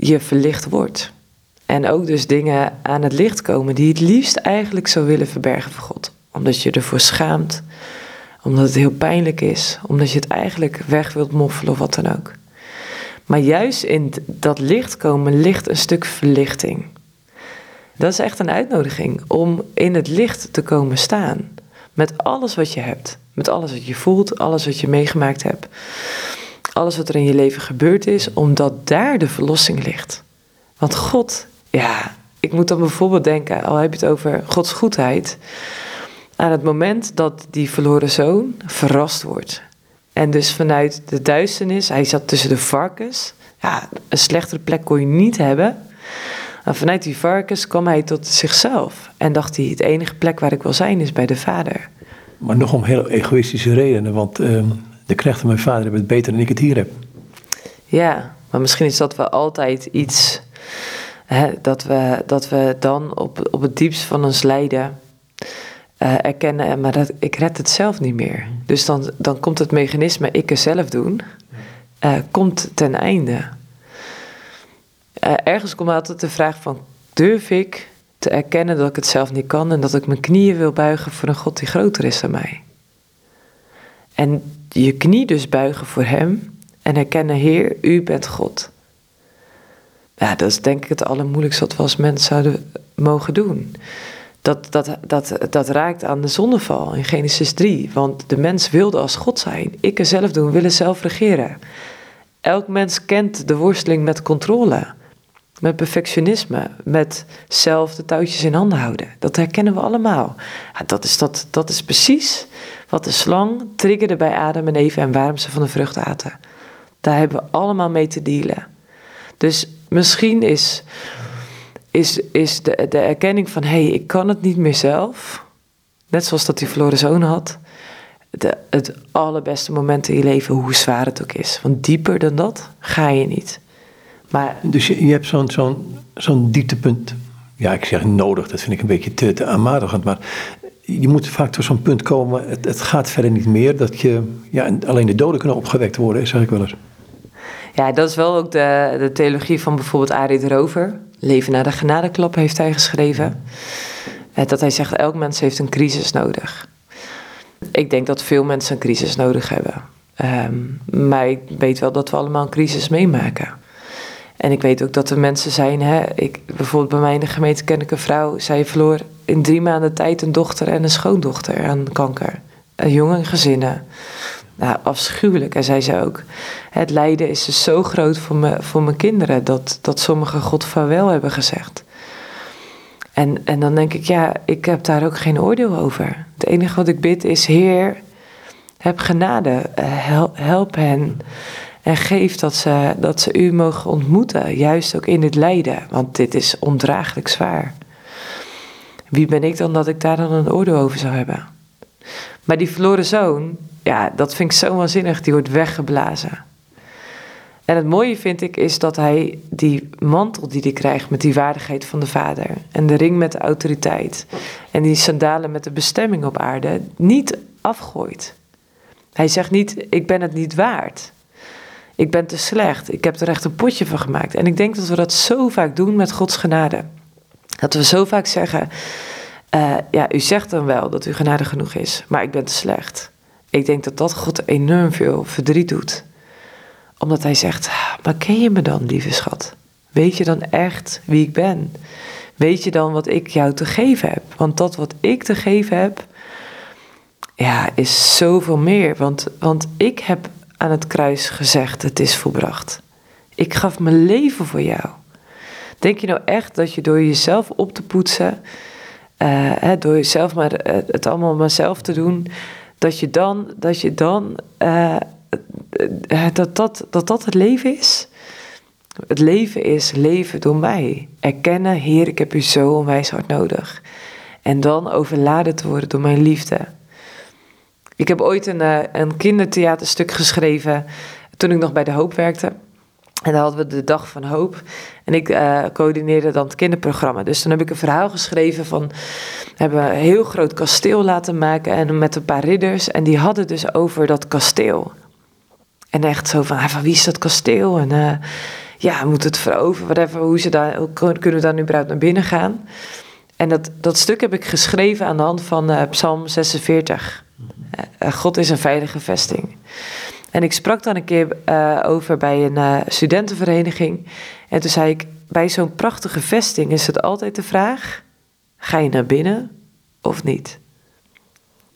je verlicht wordt. En ook dus dingen aan het licht komen die het liefst eigenlijk zou willen verbergen voor God. Omdat je ervoor schaamt, Omdat het heel pijnlijk is. Omdat je het eigenlijk weg wilt moffelen of wat dan ook. Maar juist in dat licht komen ligt een stuk verlichting. Dat is echt een uitnodiging om in het licht te komen staan. Met alles wat je hebt. Met alles wat je voelt, alles wat je meegemaakt hebt. Alles wat er in je leven gebeurd is, omdat daar de verlossing ligt. Want God, ja, ik moet dan bijvoorbeeld denken, al heb je het over Gods goedheid, aan het moment dat die verloren zoon verrast wordt. En dus vanuit de duisternis, hij zat tussen de varkens, ja, een slechtere plek kon je niet hebben. En vanuit die varkens kwam hij tot zichzelf en dacht hij, het enige plek waar ik wil zijn is bij de vader. Maar nog om heel egoïstische redenen, want uh, de knechten mijn vader hebben het beter dan ik het hier heb. Ja, maar misschien is dat wel altijd iets hè, dat, we, dat we dan op, op het diepst van ons lijden uh, erkennen, maar dat, ik red het zelf niet meer. Dus dan, dan komt het mechanisme ik het zelf doen, uh, komt ten einde. Uh, ergens komt altijd de vraag van, durf ik te erkennen dat ik het zelf niet kan en dat ik mijn knieën wil buigen voor een God die groter is dan mij? En je knie dus buigen voor Hem en erkennen, Heer, U bent God. Ja, dat is denk ik het allermoeilijkste wat we als mens zouden mogen doen. Dat, dat, dat, dat raakt aan de zondeval in Genesis 3. Want de mens wilde als God zijn. Ik er zelf doen, willen zelf regeren. Elk mens kent de worsteling met controle. Met perfectionisme. Met zelf de touwtjes in handen houden. Dat herkennen we allemaal. Ja, dat, is, dat, dat is precies wat de slang triggerde bij Adam en Eva en waarom ze van de vrucht aten. Daar hebben we allemaal mee te dealen. Dus misschien is is, is de, de erkenning van hé, hey, ik kan het niet meer zelf. Net zoals dat die verloren zoon had. De, het allerbeste moment in je leven, hoe zwaar het ook is. Want dieper dan dat ga je niet. Maar, dus je, je hebt zo'n zo'n zo'n dieptepunt. Ja, ik zeg nodig, dat vind ik een beetje te, te aanmatigend. Maar je moet vaak tot zo'n punt komen, het, gaat verder niet meer. Dat je, ja, alleen de doden kunnen opgewekt worden, zeg ik wel eens. Ja, dat is wel ook de, de theologie van bijvoorbeeld Arie Rover. Leven na de genadeklap heeft hij geschreven. Eh, dat hij zegt, elk mens heeft een crisis nodig. Ik denk dat veel mensen een crisis nodig hebben. Um, maar ik weet wel dat we allemaal een crisis meemaken. En ik weet ook dat er mensen zijn, hè, ik, bijvoorbeeld bij mij in de gemeente ken ik een vrouw, zij verloor in drie maanden tijd een dochter en een schoondochter aan kanker. Een jonge gezinnen nou, afschuwelijk. En zij zei ook, het lijden is dus zo groot voor, me, voor mijn kinderen dat, dat sommigen God vaarwel hebben gezegd. En, en dan denk ik, ja, ik heb daar ook geen oordeel over. Het enige wat ik bid is, Heer, heb genade, eh, help hen en geef dat ze, dat ze u mogen ontmoeten, juist ook in het lijden, want dit is ondraaglijk zwaar. Wie ben ik dan dat ik daar dan een oordeel over zou hebben? Maar die verloren zoon, ja, dat vind ik zo waanzinnig. Die wordt weggeblazen. En het mooie vind ik is dat hij die mantel die hij krijgt met die waardigheid van de vader en de ring met de autoriteit en die sandalen met de bestemming op aarde niet afgooit. Hij zegt niet, ik ben het niet waard. Ik ben te slecht. Ik heb er echt een potje van gemaakt. En ik denk dat we dat zo vaak doen met Gods genade. Dat we zo vaak zeggen, uh, ja, u zegt dan wel dat u genade genoeg is, maar ik ben te slecht. Ik denk dat dat God enorm veel verdriet doet. Omdat hij zegt, ah, maar ken je me dan, lieve schat? Weet je dan echt wie ik ben? Weet je dan wat ik jou te geven heb? Want dat wat ik te geven heb, ja, is zoveel meer. Want, want ik heb aan het kruis gezegd, het is volbracht. Ik gaf mijn leven voor jou. Denk je nou echt dat je door jezelf op te poetsen, uh, door jezelf maar uh, het allemaal maar zelf te doen, dat je dan, dat, je dan uh, dat, dat, dat dat het leven is. Het leven is leven door mij. Erkennen, Heer, ik heb u zo onwijs hard nodig. En dan overladen te worden door mijn liefde. Ik heb ooit een, een kindertheaterstuk geschreven toen ik nog bij De Hoop werkte. En dan hadden we de Dag van Hoop. En ik uh, coördineerde dan het kinderprogramma. Dus toen heb ik een verhaal geschreven van... We hebben een heel groot kasteel laten maken en met een paar ridders. En die hadden dus over dat kasteel. En echt zo van, ah, van wie is dat kasteel? En uh, ja, moet het veroveren? Whatever, hoe, ze daar, hoe kunnen we daar nu überhaupt naar binnen gaan? En dat, dat stuk heb ik geschreven aan de hand van uh, Psalm 46. Eh, God is een veilige vesting. En ik sprak dan een keer uh, over bij een uh, studentenvereniging. En toen zei ik, bij zo'n prachtige vesting is het altijd de vraag: ga je naar binnen of niet?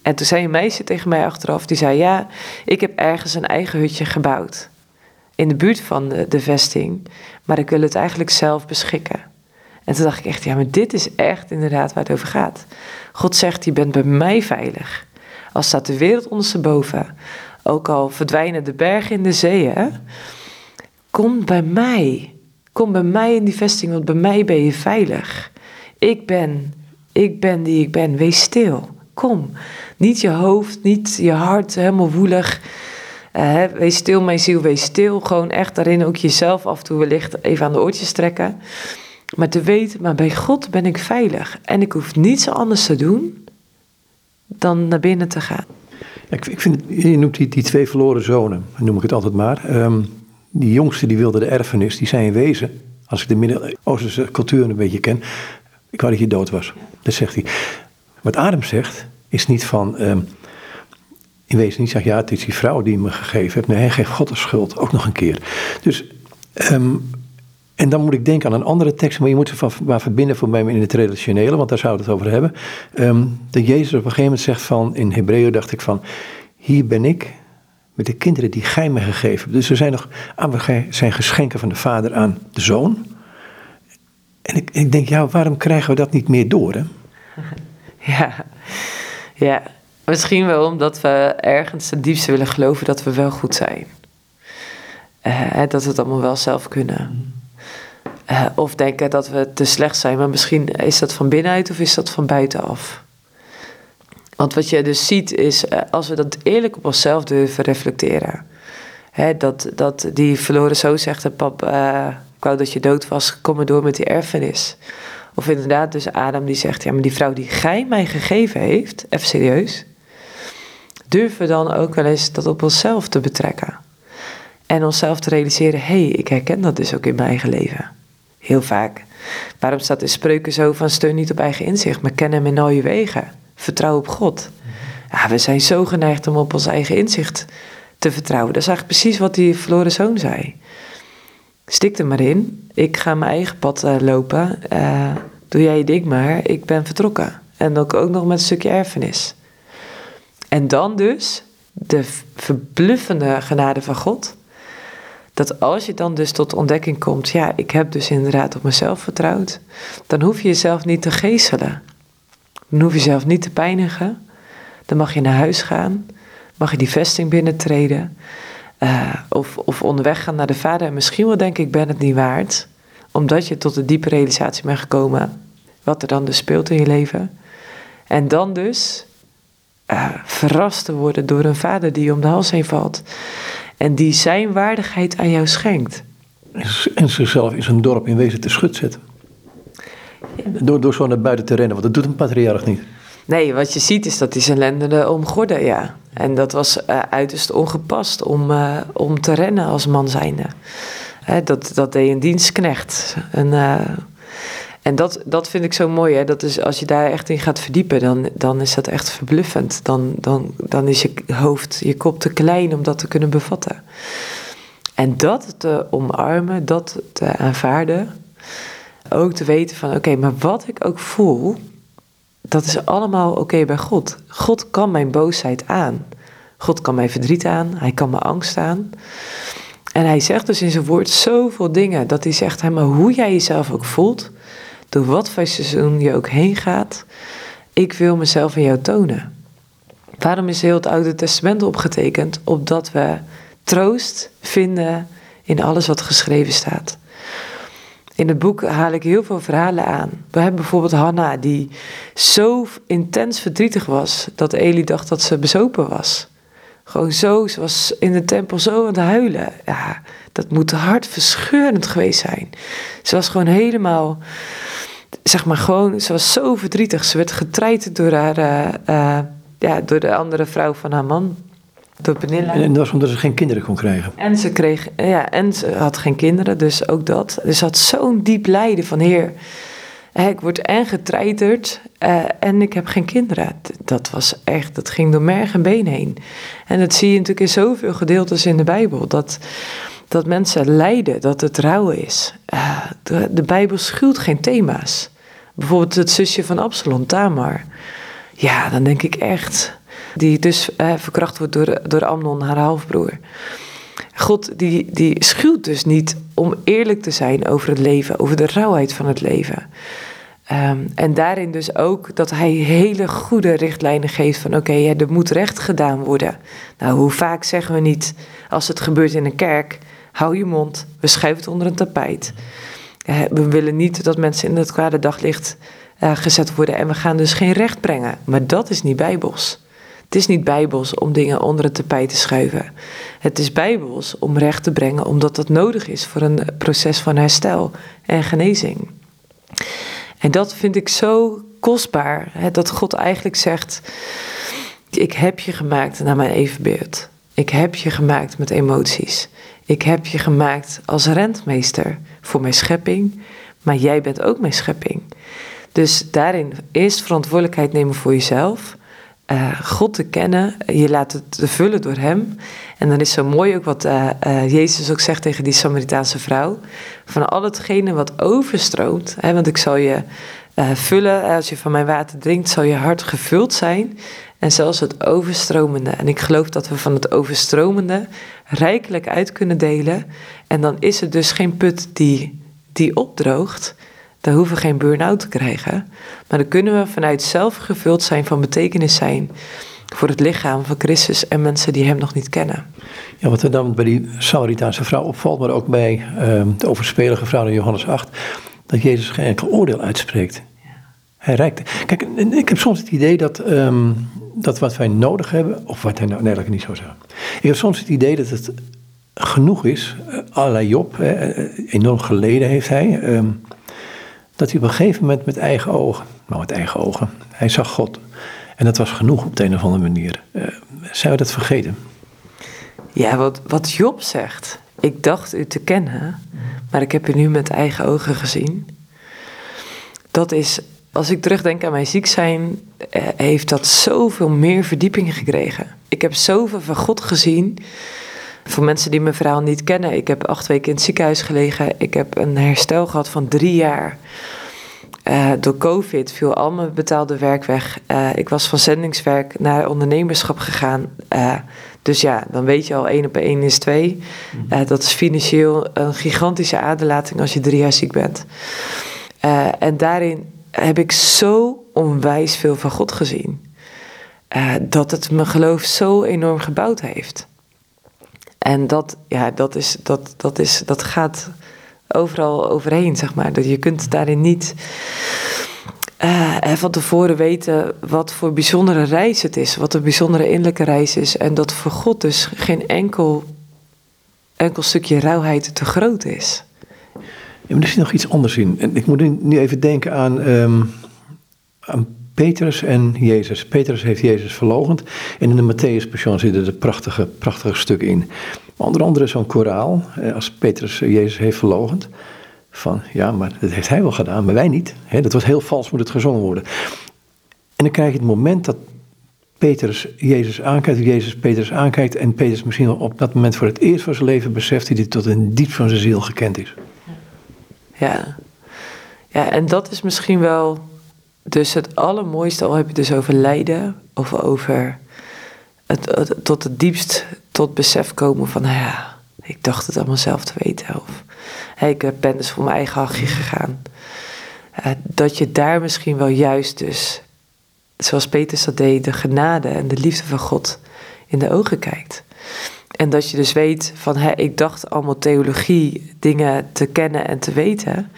En toen zei een meisje tegen mij achteraf, die zei: Ja, ik heb ergens een eigen hutje gebouwd. In de buurt van de, de vesting, maar ik wil het eigenlijk zelf beschikken. En toen dacht ik echt, ja, maar dit is echt inderdaad waar het over gaat. God zegt, je bent bij mij veilig. Al staat de wereld ondersteboven, ook al verdwijnen de bergen in de zeeën, kom bij mij. Kom bij mij in die vesting, want bij mij ben je veilig. Ik ben, ik ben die ik ben. Wees stil. Kom. Niet je hoofd, niet je hart helemaal woelig. Uh, wees stil, mijn ziel, wees stil. Gewoon echt daarin ook jezelf af en toe wellicht even aan de oortjes trekken. Maar te weten, maar bij God ben ik veilig. En ik hoef niets anders te doen dan naar binnen te gaan. Ik, ik vind, je noemt die, die twee verloren zonen, noem ik het altijd maar. Um, die jongste die wilde de erfenis, die zijn in wezen, als ik de Midden-Oosterse cultuur een beetje ken, ik wou dat je dood was. Dat zegt hij. Wat Adam zegt, is niet van, um, in wezen niet zeg ja, het is die vrouw die me gegeven heeft. Nee, hij geeft God de schuld, ook nog een keer. Dus um, en dan moet ik denken aan een andere tekst, maar je moet ze maar verbinden voor mij in het relationele, want daar zouden we het over hebben. Um, dat Jezus op een gegeven moment zegt van, in Hebreeën dacht ik van, hier ben ik met de kinderen die gij me gegeven hebt. Dus er zijn nog zijn geschenken van de vader aan de zoon. En ik, ik denk, ja, waarom krijgen we dat niet meer door? Hè? Ja, ja, misschien wel omdat we ergens het diepste willen geloven dat we wel goed zijn. Uh, dat we het allemaal wel zelf kunnen. Uh, of denken dat we te slecht zijn, maar misschien is dat van binnenuit of is dat van buitenaf. Want wat je dus ziet is, uh, als we dat eerlijk op onszelf durven reflecteren. Hè, dat, dat die verloren zo zegt, pap, uh, ik wou dat je dood was, kom maar door met die erfenis. Of inderdaad dus Adam die zegt, ja maar die vrouw die gij mij gegeven heeft, even serieus. Durven we dan ook wel eens dat op onszelf te betrekken. En onszelf te realiseren, hé, hey, ik herken dat dus ook in mijn eigen leven. Heel vaak. Waarom staat in spreuken zo van steun niet op eigen inzicht, maar ken hem in al je wegen. Vertrouw op God. Ja, we zijn zo geneigd om op ons eigen inzicht te vertrouwen. Dat is eigenlijk precies wat die verloren zoon zei. Stik er maar in. Ik ga mijn eigen pad uh, lopen. Uh, doe jij je ding maar. Ik ben vertrokken. En ook, ook nog met een stukje erfenis. En dan dus de verbluffende genade van God dat als je dan dus tot ontdekking komt, ja, ik heb dus inderdaad op mezelf vertrouwd, dan hoef je jezelf niet te geestelen. Dan hoef je jezelf niet te pijnigen. Dan mag je naar huis gaan, mag je die vesting binnentreden. Uh, of, of onderweg gaan naar de vader. En misschien wel denk ik, ben het niet waard. Omdat je tot de diepe realisatie bent gekomen. Wat er dan dus speelt in je leven. En dan dus uh, verrast te worden door een vader die je om de hals heen valt. En die zijn waardigheid aan jou schenkt. En zichzelf in zijn dorp in wezen te schut zetten. Door, door zo naar buiten te rennen, want dat doet een patriarch niet. Nee, wat je ziet is dat hij zijn lendenen omgorden, ja. En dat was uh, uiterst ongepast om, uh, om te rennen als man zijnde. Hè, dat, dat deed een dienstknecht. En, uh, en dat, dat vind ik zo mooi. Hè? Dat is, als je daar echt in gaat verdiepen, dan, dan is dat echt verbluffend. Dan, dan, dan is je hoofd, je kop te klein om dat te kunnen bevatten. En dat te omarmen, dat te aanvaarden. Ook te weten van, oké, maar wat ik ook voel, dat is allemaal oké bij God. God kan mijn boosheid aan. God kan mijn verdriet aan. Hij kan mijn angst aan. En hij zegt dus in zijn woord zoveel dingen. Dat hij zegt, maar hoe jij jezelf ook voelt, door wat voor seizoen je ook heen gaat, ik wil mezelf aan jou tonen. Waarom is heel het Oude Testament opgetekend? Opdat we troost vinden in alles wat geschreven staat. In het boek haal ik heel veel verhalen aan. We hebben bijvoorbeeld Hanna, die zo intens verdrietig was dat Eli dacht dat ze bezopen was. Gewoon zo, ze was in de tempel zo aan het huilen. Ja, dat moet hartverscheurend geweest zijn. Ze was gewoon helemaal zeg maar gewoon, ze was zo verdrietig. Ze werd getreiterd door haar, uh, uh, ja, door de andere vrouw van haar man. Door Benilla. En, dat was omdat ze geen kinderen kon krijgen. En ze kreeg, ja, en ze had geen kinderen, dus ook dat. Dus ze had zo'n diep lijden van Heer. Ik word en getreiterd uh, en ik heb geen kinderen. Dat was echt, dat ging door merg en been heen. En dat zie je natuurlijk in zoveel gedeeltes in de Bijbel. Dat, dat mensen lijden, dat het rouwen is. Uh, de, Bijbel schuwt geen thema's. Bijvoorbeeld het zusje van Absalom, Tamar. Ja, dan denk ik echt. Die dus uh, verkracht wordt door, door Amnon, haar halfbroer. God die, die schuwt dus niet om eerlijk te zijn over het leven, over de rauwheid van het leven. Ehm, en daarin dus ook dat hij hele goede richtlijnen geeft van oké, er moet recht gedaan worden. Nou, hoe vaak zeggen we niet als het gebeurt in een kerk, hou je mond, we schuiven het onder een tapijt. Uh, we willen niet dat mensen in het kwade daglicht uh, gezet worden en we gaan dus geen recht brengen. Maar dat is niet bijbels. Het is niet bijbels om dingen onder het tapijt te schuiven. Het is bijbels om recht te brengen omdat dat nodig is voor een proces van herstel en genezing. En dat vind ik zo kostbaar, hè, dat God eigenlijk zegt: Ik heb je gemaakt naar mijn evenbeeld. Ik heb je gemaakt met emoties. Ik heb je gemaakt als rentmeester voor mijn schepping, maar jij bent ook mijn schepping. Dus daarin eerst verantwoordelijkheid nemen voor jezelf. Uh, God te kennen, je laat het vullen door Hem. En dan is zo mooi ook wat uh, uh, Jezus ook zegt tegen die Samaritaanse vrouw: van al hetgene wat overstroomt, hè, want ik zal je vullen, als je van mijn water drinkt, zal je hart gevuld zijn. En zelfs het overstromende. En ik geloof dat we van het overstromende rijkelijk uit kunnen delen. En dan is het dus geen put die, die opdroogt. Dan hoeven we geen burn-out te krijgen. Maar dan kunnen we vanuit zelf gevuld zijn van betekenis zijn voor het lichaam van Christus en mensen die hem nog niet kennen. Ja, wat er dan bij die Samaritaanse vrouw opvalt, maar ook bij uh, de overspelige vrouw in Johannes 8, dat Jezus geen enkel oordeel uitspreekt. Hij reikt. Kijk, ik heb soms het idee dat, um, dat wat wij nodig hebben, of wat hij nou, nee, laat niet zo zeggen. Ik heb soms het idee dat het genoeg is, uh, allerlei Job, enorm geleden heeft hij. Um, dat hij op een gegeven moment met eigen ogen, nou met eigen ogen, hij zag God. En dat was genoeg op de een of andere manier. Uh, zijn we dat vergeten? Ja, wat, wat Job zegt. Ik dacht u te kennen, maar ik heb u nu met eigen ogen gezien. Dat is, als ik terugdenk aan mijn ziek zijn, uh, heeft dat zoveel meer verdieping gekregen. Ik heb zoveel van God gezien. Voor mensen die mijn verhaal niet kennen, ik heb acht weken in het ziekenhuis gelegen. Ik heb een herstel gehad van drie jaar. Uh, door COVID viel al mijn betaalde werk weg. Uh, ik was van zendingswerk naar ondernemerschap gegaan. Uh, dus ja, dan weet je al, één op één is twee. dat is financieel een gigantische aderlating als je drie jaar ziek bent. en daarin heb ik zo onwijs veel van God gezien. dat het mijn geloof zo enorm gebouwd heeft. En dat, ja, dat, is, dat, dat, is, dat gaat overal overheen, zeg maar. Dat je kunt daarin niet uh, van tevoren weten wat voor bijzondere reis het is. Wat een bijzondere innerlijke reis is. En dat voor God dus geen enkel, enkel stukje rauwheid te groot is. Ja, maar er zit nog iets anders in. En ik moet nu even denken aan, um, aan Petrus en Jezus. Petrus heeft Jezus verlogend. En in de Matthäus Passion zitten er prachtige, prachtige stukken in. Onder andere zo'n koraal, eh, als Petrus Jezus heeft verlogend. Van ja, maar dat heeft hij wel gedaan, maar wij niet. dat was heel vals, moet het gezongen worden. En dan krijg je het moment dat Petrus Jezus aankijkt, Jezus Petrus aankijkt. En Petrus misschien wel op dat moment voor het eerst van zijn leven beseft dat hij tot een diep van zijn ziel gekend is. Ja. ja, en dat is misschien wel dus het allermooiste, al heb je dus over lijden of over het, tot het diepst tot besef komen van, nou ja, ik dacht het allemaal zelf te weten. Of ik ben dus voor mijn eigen hachje gegaan. Uh, dat je daar misschien wel juist dus, zoals Petrus dat deed, de genade en de liefde van God in de ogen kijkt. En dat je dus weet van, hey, ik dacht allemaal theologie, dingen te kennen en te weten.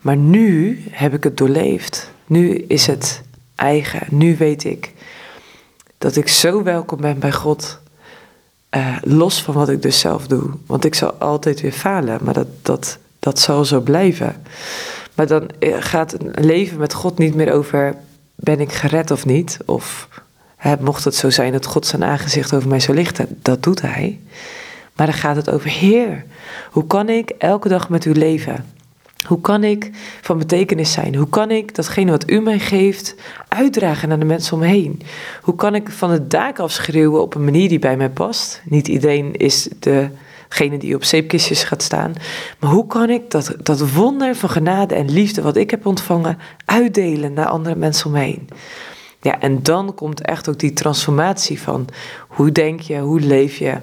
Maar nu heb ik het doorleefd. Nu is het eigen. Nu weet ik dat ik zo welkom ben bij God. Uh, los van wat ik dus zelf doe. Want ik zal altijd weer falen, maar dat, dat, dat zal zo blijven. Maar dan eh, gaat een leven met God niet meer over: ben ik gered of niet? Of mocht het zo zijn dat God zijn aangezicht over mij zou lichten, dat doet hij. Maar dan gaat het over: Heer, hoe kan ik elke dag met u leven? Hoe kan ik van betekenis zijn? Hoe kan ik datgene wat u mij geeft uitdragen naar de mensen om me heen? Hoe kan ik van het daak afschreeuwen op een manier die bij mij past? Niet iedereen is degene die op zeepkistjes gaat staan. Maar hoe kan ik dat, dat wonder van genade en liefde wat ik heb ontvangen uitdelen naar andere mensen om me heen? Ja, en dan komt echt ook die transformatie van hoe denk je, hoe leef je,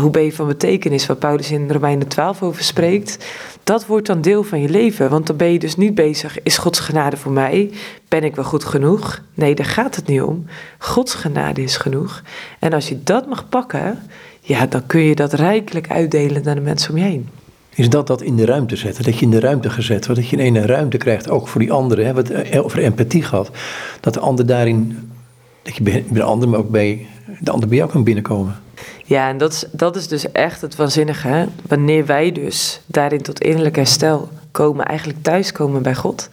hoe ben je van betekenis, waar Paulus in Romeinen 12 over spreekt. Dat wordt dan deel van je leven, want dan ben je dus niet bezig, is Gods genade voor mij? Ben ik wel goed genoeg? Nee, daar gaat het niet om. Gods genade is genoeg. En als je dat mag pakken, ja, dan kun je dat rijkelijk uitdelen naar de mensen om je heen. Is dat dat in de ruimte zetten? Dat je in de ruimte gezet wordt, dat je in een ruimte krijgt, ook voor die anderen. We het eh, over empathie gehad. Dat de ander daarin, dat je bij de ander, maar ook bij de ander bij jou kan binnenkomen. Ja, en dat is, dat is dus echt het waanzinnige. Hè? Wanneer wij dus daarin tot innerlijk herstel komen, eigenlijk thuiskomen bij God.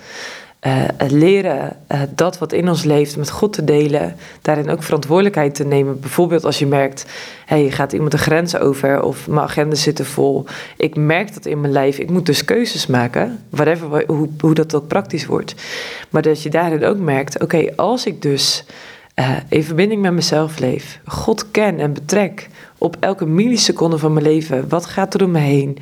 Uh, leren uh, dat wat in ons leeft met God te delen, daarin ook verantwoordelijkheid te nemen. Bijvoorbeeld als je merkt, hey, je gaat iemand de grens over of mijn agenda zit er vol. Ik merk dat in mijn lijf, ik moet dus keuzes maken, hoe, hoe dat ook praktisch wordt. Maar dat je daarin ook merkt, oké, als ik dus uh, in verbinding met mezelf leef, God ken en betrek op elke milliseconde van mijn leven, wat gaat er door me heen?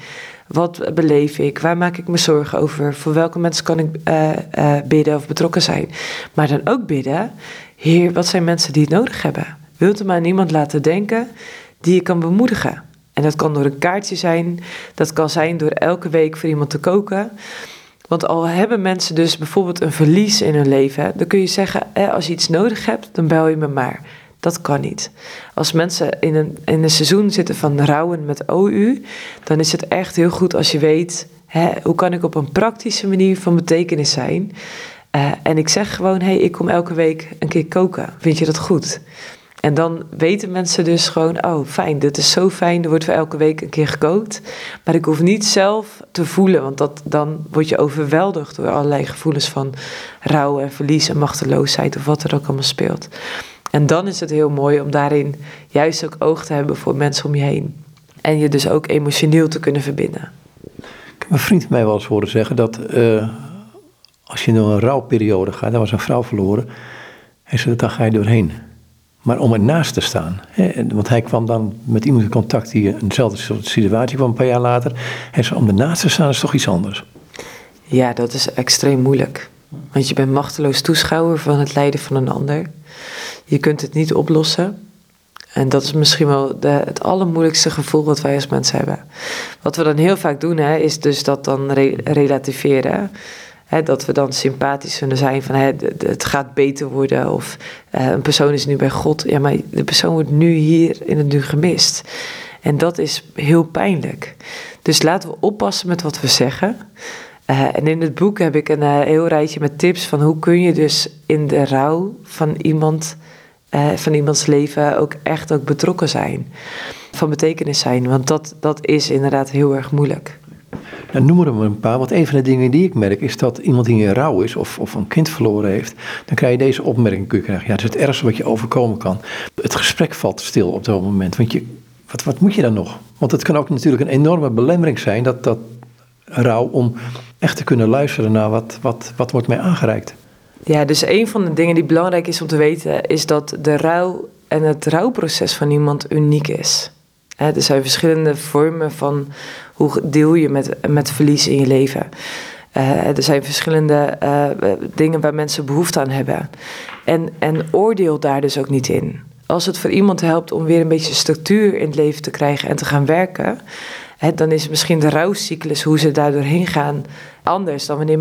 Wat beleef ik? Waar maak ik me zorgen over? Voor welke mensen kan ik uh, uh, bidden of betrokken zijn? Maar dan ook bidden, Heer, wat zijn mensen die het nodig hebben? Wilt u mij aan iemand laten denken die je kan bemoedigen? En dat kan door een kaartje zijn, dat kan zijn door elke week voor iemand te koken. Want al hebben mensen dus bijvoorbeeld een verlies in hun leven, dan kun je zeggen: als je iets nodig hebt, dan bel je me maar. Dat kan niet. Als mensen in een, in een seizoen zitten van rouwen met OU, dan is het echt heel goed als je weet hè, hoe kan ik op een praktische manier van betekenis zijn. Uh, en ik zeg gewoon: hé, hey, ik kom elke week een keer koken. Vind je dat goed? En dan weten mensen dus gewoon, oh fijn, dit is zo fijn, er wordt voor elke week een keer gekookt. Maar ik hoef niet zelf te voelen, want dat, dan word je overweldigd door allerlei gevoelens van rouw en verlies en machteloosheid of wat er ook allemaal speelt. En dan is het heel mooi om daarin juist ook oog te hebben voor mensen om je heen. En je dus ook emotioneel te kunnen verbinden. Ik heb een vriend mij wel eens horen zeggen dat uh, als je door een rouwperiode gaat, daar was een vrouw verloren, hij zei, daar ga je doorheen. Maar om ernaast te staan. Want hij kwam dan met iemand in contact die eenzelfde soort situatie kwam een paar jaar later. Hij zei, om ernaast te staan is toch iets anders. Ja, dat is extreem moeilijk. Want je bent machteloos toeschouwer van het lijden van een ander. Je kunt het niet oplossen. En dat is misschien wel de, het allermoeilijkste gevoel wat wij als mensen hebben. Wat we dan heel vaak doen, hè, is dus dat dan relativeren dat we dan sympathisch kunnen zijn van het gaat beter worden of uh, een persoon is nu bij God. Ja, maar de persoon wordt nu hier in het nu gemist. En dat is heel pijnlijk. Dus laten we oppassen met wat we zeggen. Uh, en in het boek heb ik een uh, heel rijtje met tips van hoe kun je dus in de rouw van iemand, van iemands leven ook echt ook betrokken zijn. Van betekenis zijn, want dat, dat is inderdaad heel erg moeilijk. Nou, noem er een paar. Want een van de dingen die ik merk is dat iemand die in rouw is of, of een kind verloren heeft, dan krijg je deze opmerking kun je krijgen. Ja, dat is het ergste wat je overkomen kan. Het gesprek valt stil op dat moment. Want je, wat, wat moet je dan nog? Want het kan ook natuurlijk een enorme belemmering zijn, dat, dat rouw, om echt te kunnen luisteren naar wat, wat, wat wordt mij aangereikt. Ja, dus een van de dingen die belangrijk is om te weten, is dat de rouw en het rouwproces van iemand uniek is. Er zijn verschillende vormen van hoe deel je met, met verlies in je leven. Uh, er zijn verschillende uh, dingen waar mensen behoefte aan hebben. En, en oordeel daar dus ook niet in. Als het voor iemand helpt om weer een beetje structuur in het leven te krijgen en te gaan werken, hè, dan is misschien de rouwcyclus, hoe ze daar doorheen gaan, anders dan wanneer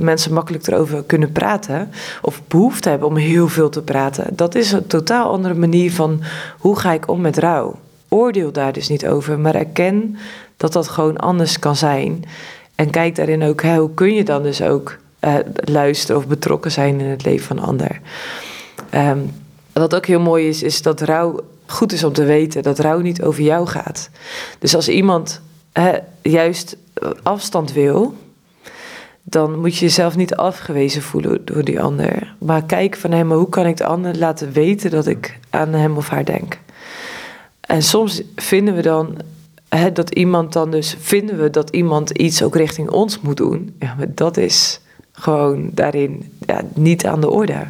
mensen makkelijk erover kunnen praten. Of behoefte hebben om heel veel te praten. Dat is een totaal andere manier van hoe ga ik om met rouw. Oordeel daar dus niet over, maar erken dat dat gewoon anders kan zijn. En kijk daarin ook, hè, hoe kun je dan dus ook uh, luisteren of betrokken zijn in het leven van een ander. Um, wat ook heel mooi is, is dat rouw goed is om te weten dat rouw niet over jou gaat. Dus als iemand juist afstand wil, dan moet je jezelf niet afgewezen voelen door die ander. Maar kijk van hem, hoe kan ik de ander laten weten dat ik aan hem of haar denk? En soms vinden we dan hè, dat iemand dan dus, vinden we dat iemand iets ook richting ons moet doen? Ja, maar dat is gewoon daarin ja, niet aan de orde.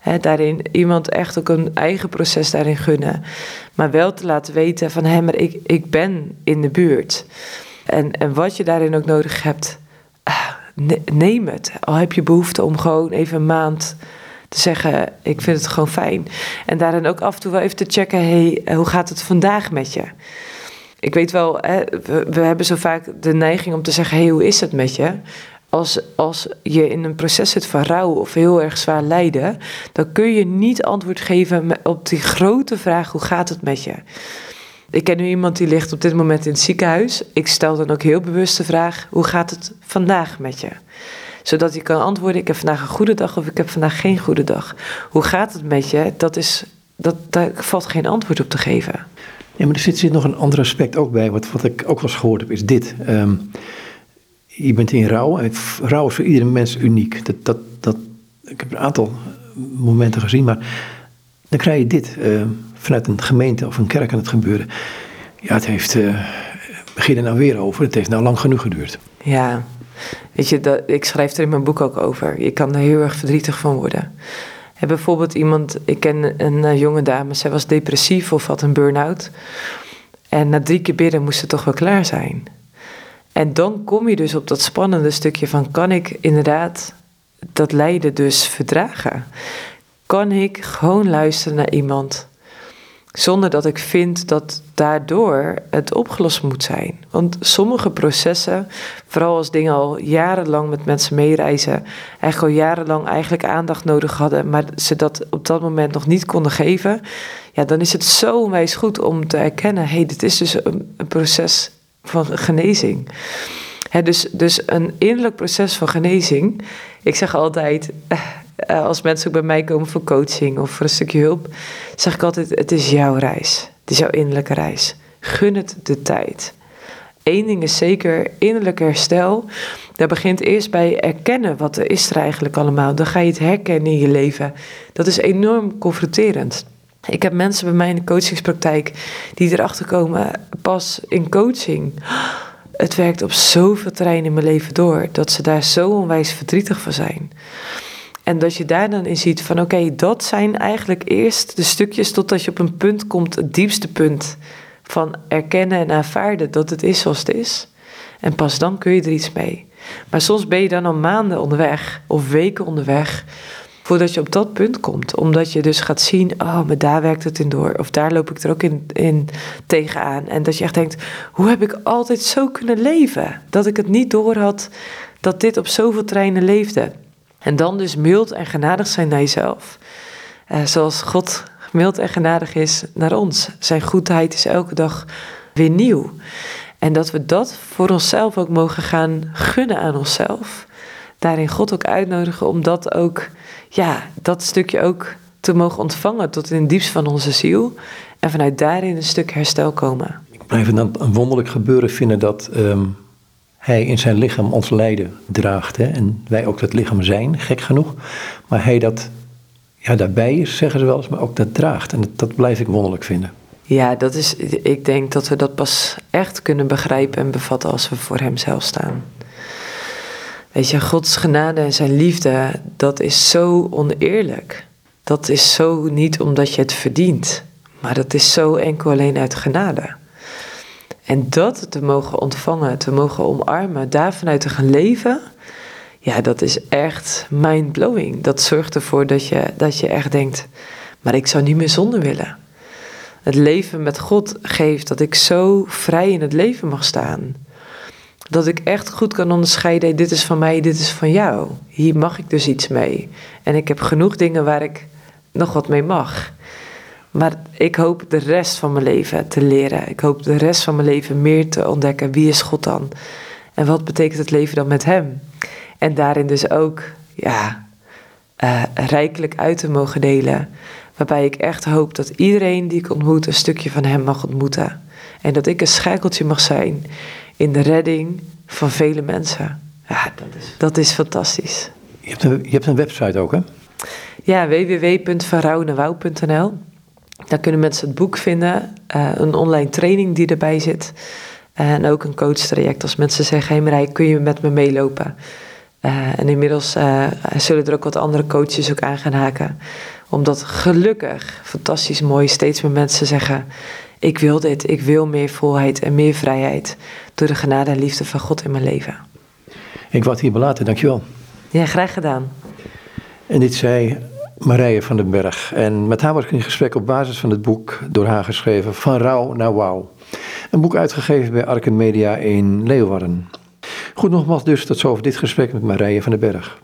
Hè, daarin iemand echt ook een eigen proces daarin gunnen. Maar wel te laten weten van, hé, maar ik, ik ben in de buurt. En, en wat je daarin ook nodig hebt, ah, neem het. Al heb je behoefte om gewoon even een maand te zeggen, ik vind het gewoon fijn. En daarin ook af en toe wel even te checken, hey, hoe gaat het vandaag met je? Ik weet wel, hè, we, hebben zo vaak de neiging om te zeggen, hey, hoe is het met je? Als, als je in een proces zit van rouw of heel erg zwaar lijden, dan kun je niet antwoord geven op die grote vraag, hoe gaat het met je? Ik ken nu iemand die ligt op dit moment in het ziekenhuis. Ik stel dan ook heel bewust de vraag: hoe gaat het vandaag met je? Zodat je kan antwoorden: ik heb vandaag een goede dag of ik heb vandaag geen goede dag. Hoe gaat het met je? Dat is, dat, daar valt geen antwoord op te geven. Ja, maar er zit, zit nog een ander aspect ook bij. Wat, wat ik ook wel eens gehoord heb, is dit. Ehm, je bent in rouw. En rouw is voor iedere mens uniek. Dat, dat, dat, ik heb een aantal momenten gezien, maar dan krijg je dit. Uh, vanuit een gemeente of een kerk aan het gebeuren. Ja, het heeft, uh, begin er nou weer over, het heeft nou lang genoeg geduurd. Ja, weet je, dat, ik schrijf er in mijn boek ook over. Je kan er heel erg verdrietig van worden. En bijvoorbeeld iemand, ik ken een uh, jonge dame, zij was depressief of had een burn-out. En na drie keer bidden moest ze toch wel klaar zijn. En dan kom je dus op dat spannende stukje van, kan ik inderdaad dat lijden dus verdragen? Kan ik gewoon luisteren naar iemand zonder dat ik vind dat daardoor het opgelost moet zijn. Want sommige processen, vooral als dingen al jarenlang met mensen meereizen, eigenlijk al jarenlang eigenlijk aandacht nodig hadden, maar ze dat op dat moment nog niet konden geven, ja, dan is het zo onwijs goed om te erkennen: hé, hey, dit is dus een, proces van genezing. dus, dus een innerlijk proces van genezing. Ik zeg altijd, eh, als mensen ook bij mij komen voor coaching of voor een stukje hulp, zeg ik altijd: het is jouw reis. Het is jouw innerlijke reis. Gun het de tijd. Eén ding is zeker, innerlijk herstel. Dat begint eerst bij erkennen wat er is er eigenlijk allemaal. Dan ga je het herkennen in je leven. Dat is enorm confronterend. Ik heb mensen bij mij in de coachingspraktijk die erachter komen pas in coaching. Het werkt op zoveel terreinen in mijn leven door dat ze daar zo onwijs verdrietig van zijn. En dat je daar dan in ziet van oké, dat zijn eigenlijk eerst de stukjes totdat je op een punt komt, het diepste punt van erkennen en aanvaarden dat het is zoals het is. En pas dan kun je er iets mee. Maar soms ben je dan al maanden onderweg of weken onderweg voordat je op dat punt komt. Omdat je dus gaat zien, oh, maar daar werkt het in door. Of daar loop ik er ook in, in tegenaan. En dat je echt denkt, hoe heb ik altijd zo kunnen leven? Dat ik het niet door had dat dit op zoveel treinen leefde. En dan dus mild en genadig zijn naar jezelf. Uh, zoals God mild en genadig is naar ons. Zijn goedheid is elke dag weer nieuw. En dat we dat voor onszelf ook mogen gaan gunnen aan onszelf. Daarin God ook uitnodigen om dat ook, ja, dat stukje ook te mogen ontvangen tot in het diepst van onze ziel. En vanuit daarin een stuk herstel komen. Ik blijf een wonderlijk gebeuren vinden dat ehm, hij in zijn lichaam ons lijden draagt. Hè? En wij ook dat lichaam zijn, gek genoeg. Maar hij dat ja, daarbij is, zeggen ze wel eens, maar ook dat draagt. En dat, dat blijf ik wonderlijk vinden. Ja, dat is, ik denk dat we dat pas echt kunnen begrijpen en bevatten als we voor Hem zelf staan. Weet je, Gods genade en zijn liefde, dat is zo oneerlijk. Dat is zo niet omdat je het verdient, maar dat is zo enkel alleen uit genade. En dat te mogen ontvangen, te mogen omarmen, daar vanuit te gaan leven, ja, dat is echt mind-blowing. Dat zorgt ervoor dat je, dat je echt denkt, maar ik zou niet meer zonder willen. Het leven met God geeft dat ik zo vrij in het leven mag staan. Dat ik echt goed kan onderscheiden, dit is van mij, dit is van jou. Hier mag ik dus iets mee. En ik heb genoeg dingen waar ik nog wat mee mag. Maar ik hoop de rest van mijn leven te leren. Ik hoop de rest van mijn leven meer te ontdekken. Wie is God dan? En wat betekent het leven dan met Hem? En daarin dus ook, ja, uh, rijkelijk uit te mogen delen. Waarbij ik echt hoop dat iedereen die ik ontmoet een stukje van Hem mag ontmoeten. En dat ik een schakeltje mag zijn in de redding van vele mensen. Ja, dat is, dat is fantastisch. Je hebt, een, je hebt een website ook, hè? Ja, www.verrouwenenwouw.nl Daar kunnen mensen het boek vinden, uh, een online training die erbij zit. En ook een coachtraject als mensen zeggen, hé hey Marij, kun je met me meelopen? Uh, en inmiddels uh, zullen er ook wat andere coaches ook aan gaan haken. Omdat gelukkig, fantastisch mooi, steeds meer mensen zeggen... ik wil dit, ik wil meer volheid en meer vrijheid... door de genade en liefde van God in mijn leven. Ik het hier belaten, dankjewel. Ja, graag gedaan. En dit zei Marije van den Berg. En met haar was ik in gesprek op basis van het boek door haar geschreven Van Rouw naar Wauw. Een boek uitgegeven bij Arken Media in Leeuwarden. Goed, nogmaals dus tot zover dit gesprek met Marije van den Berg.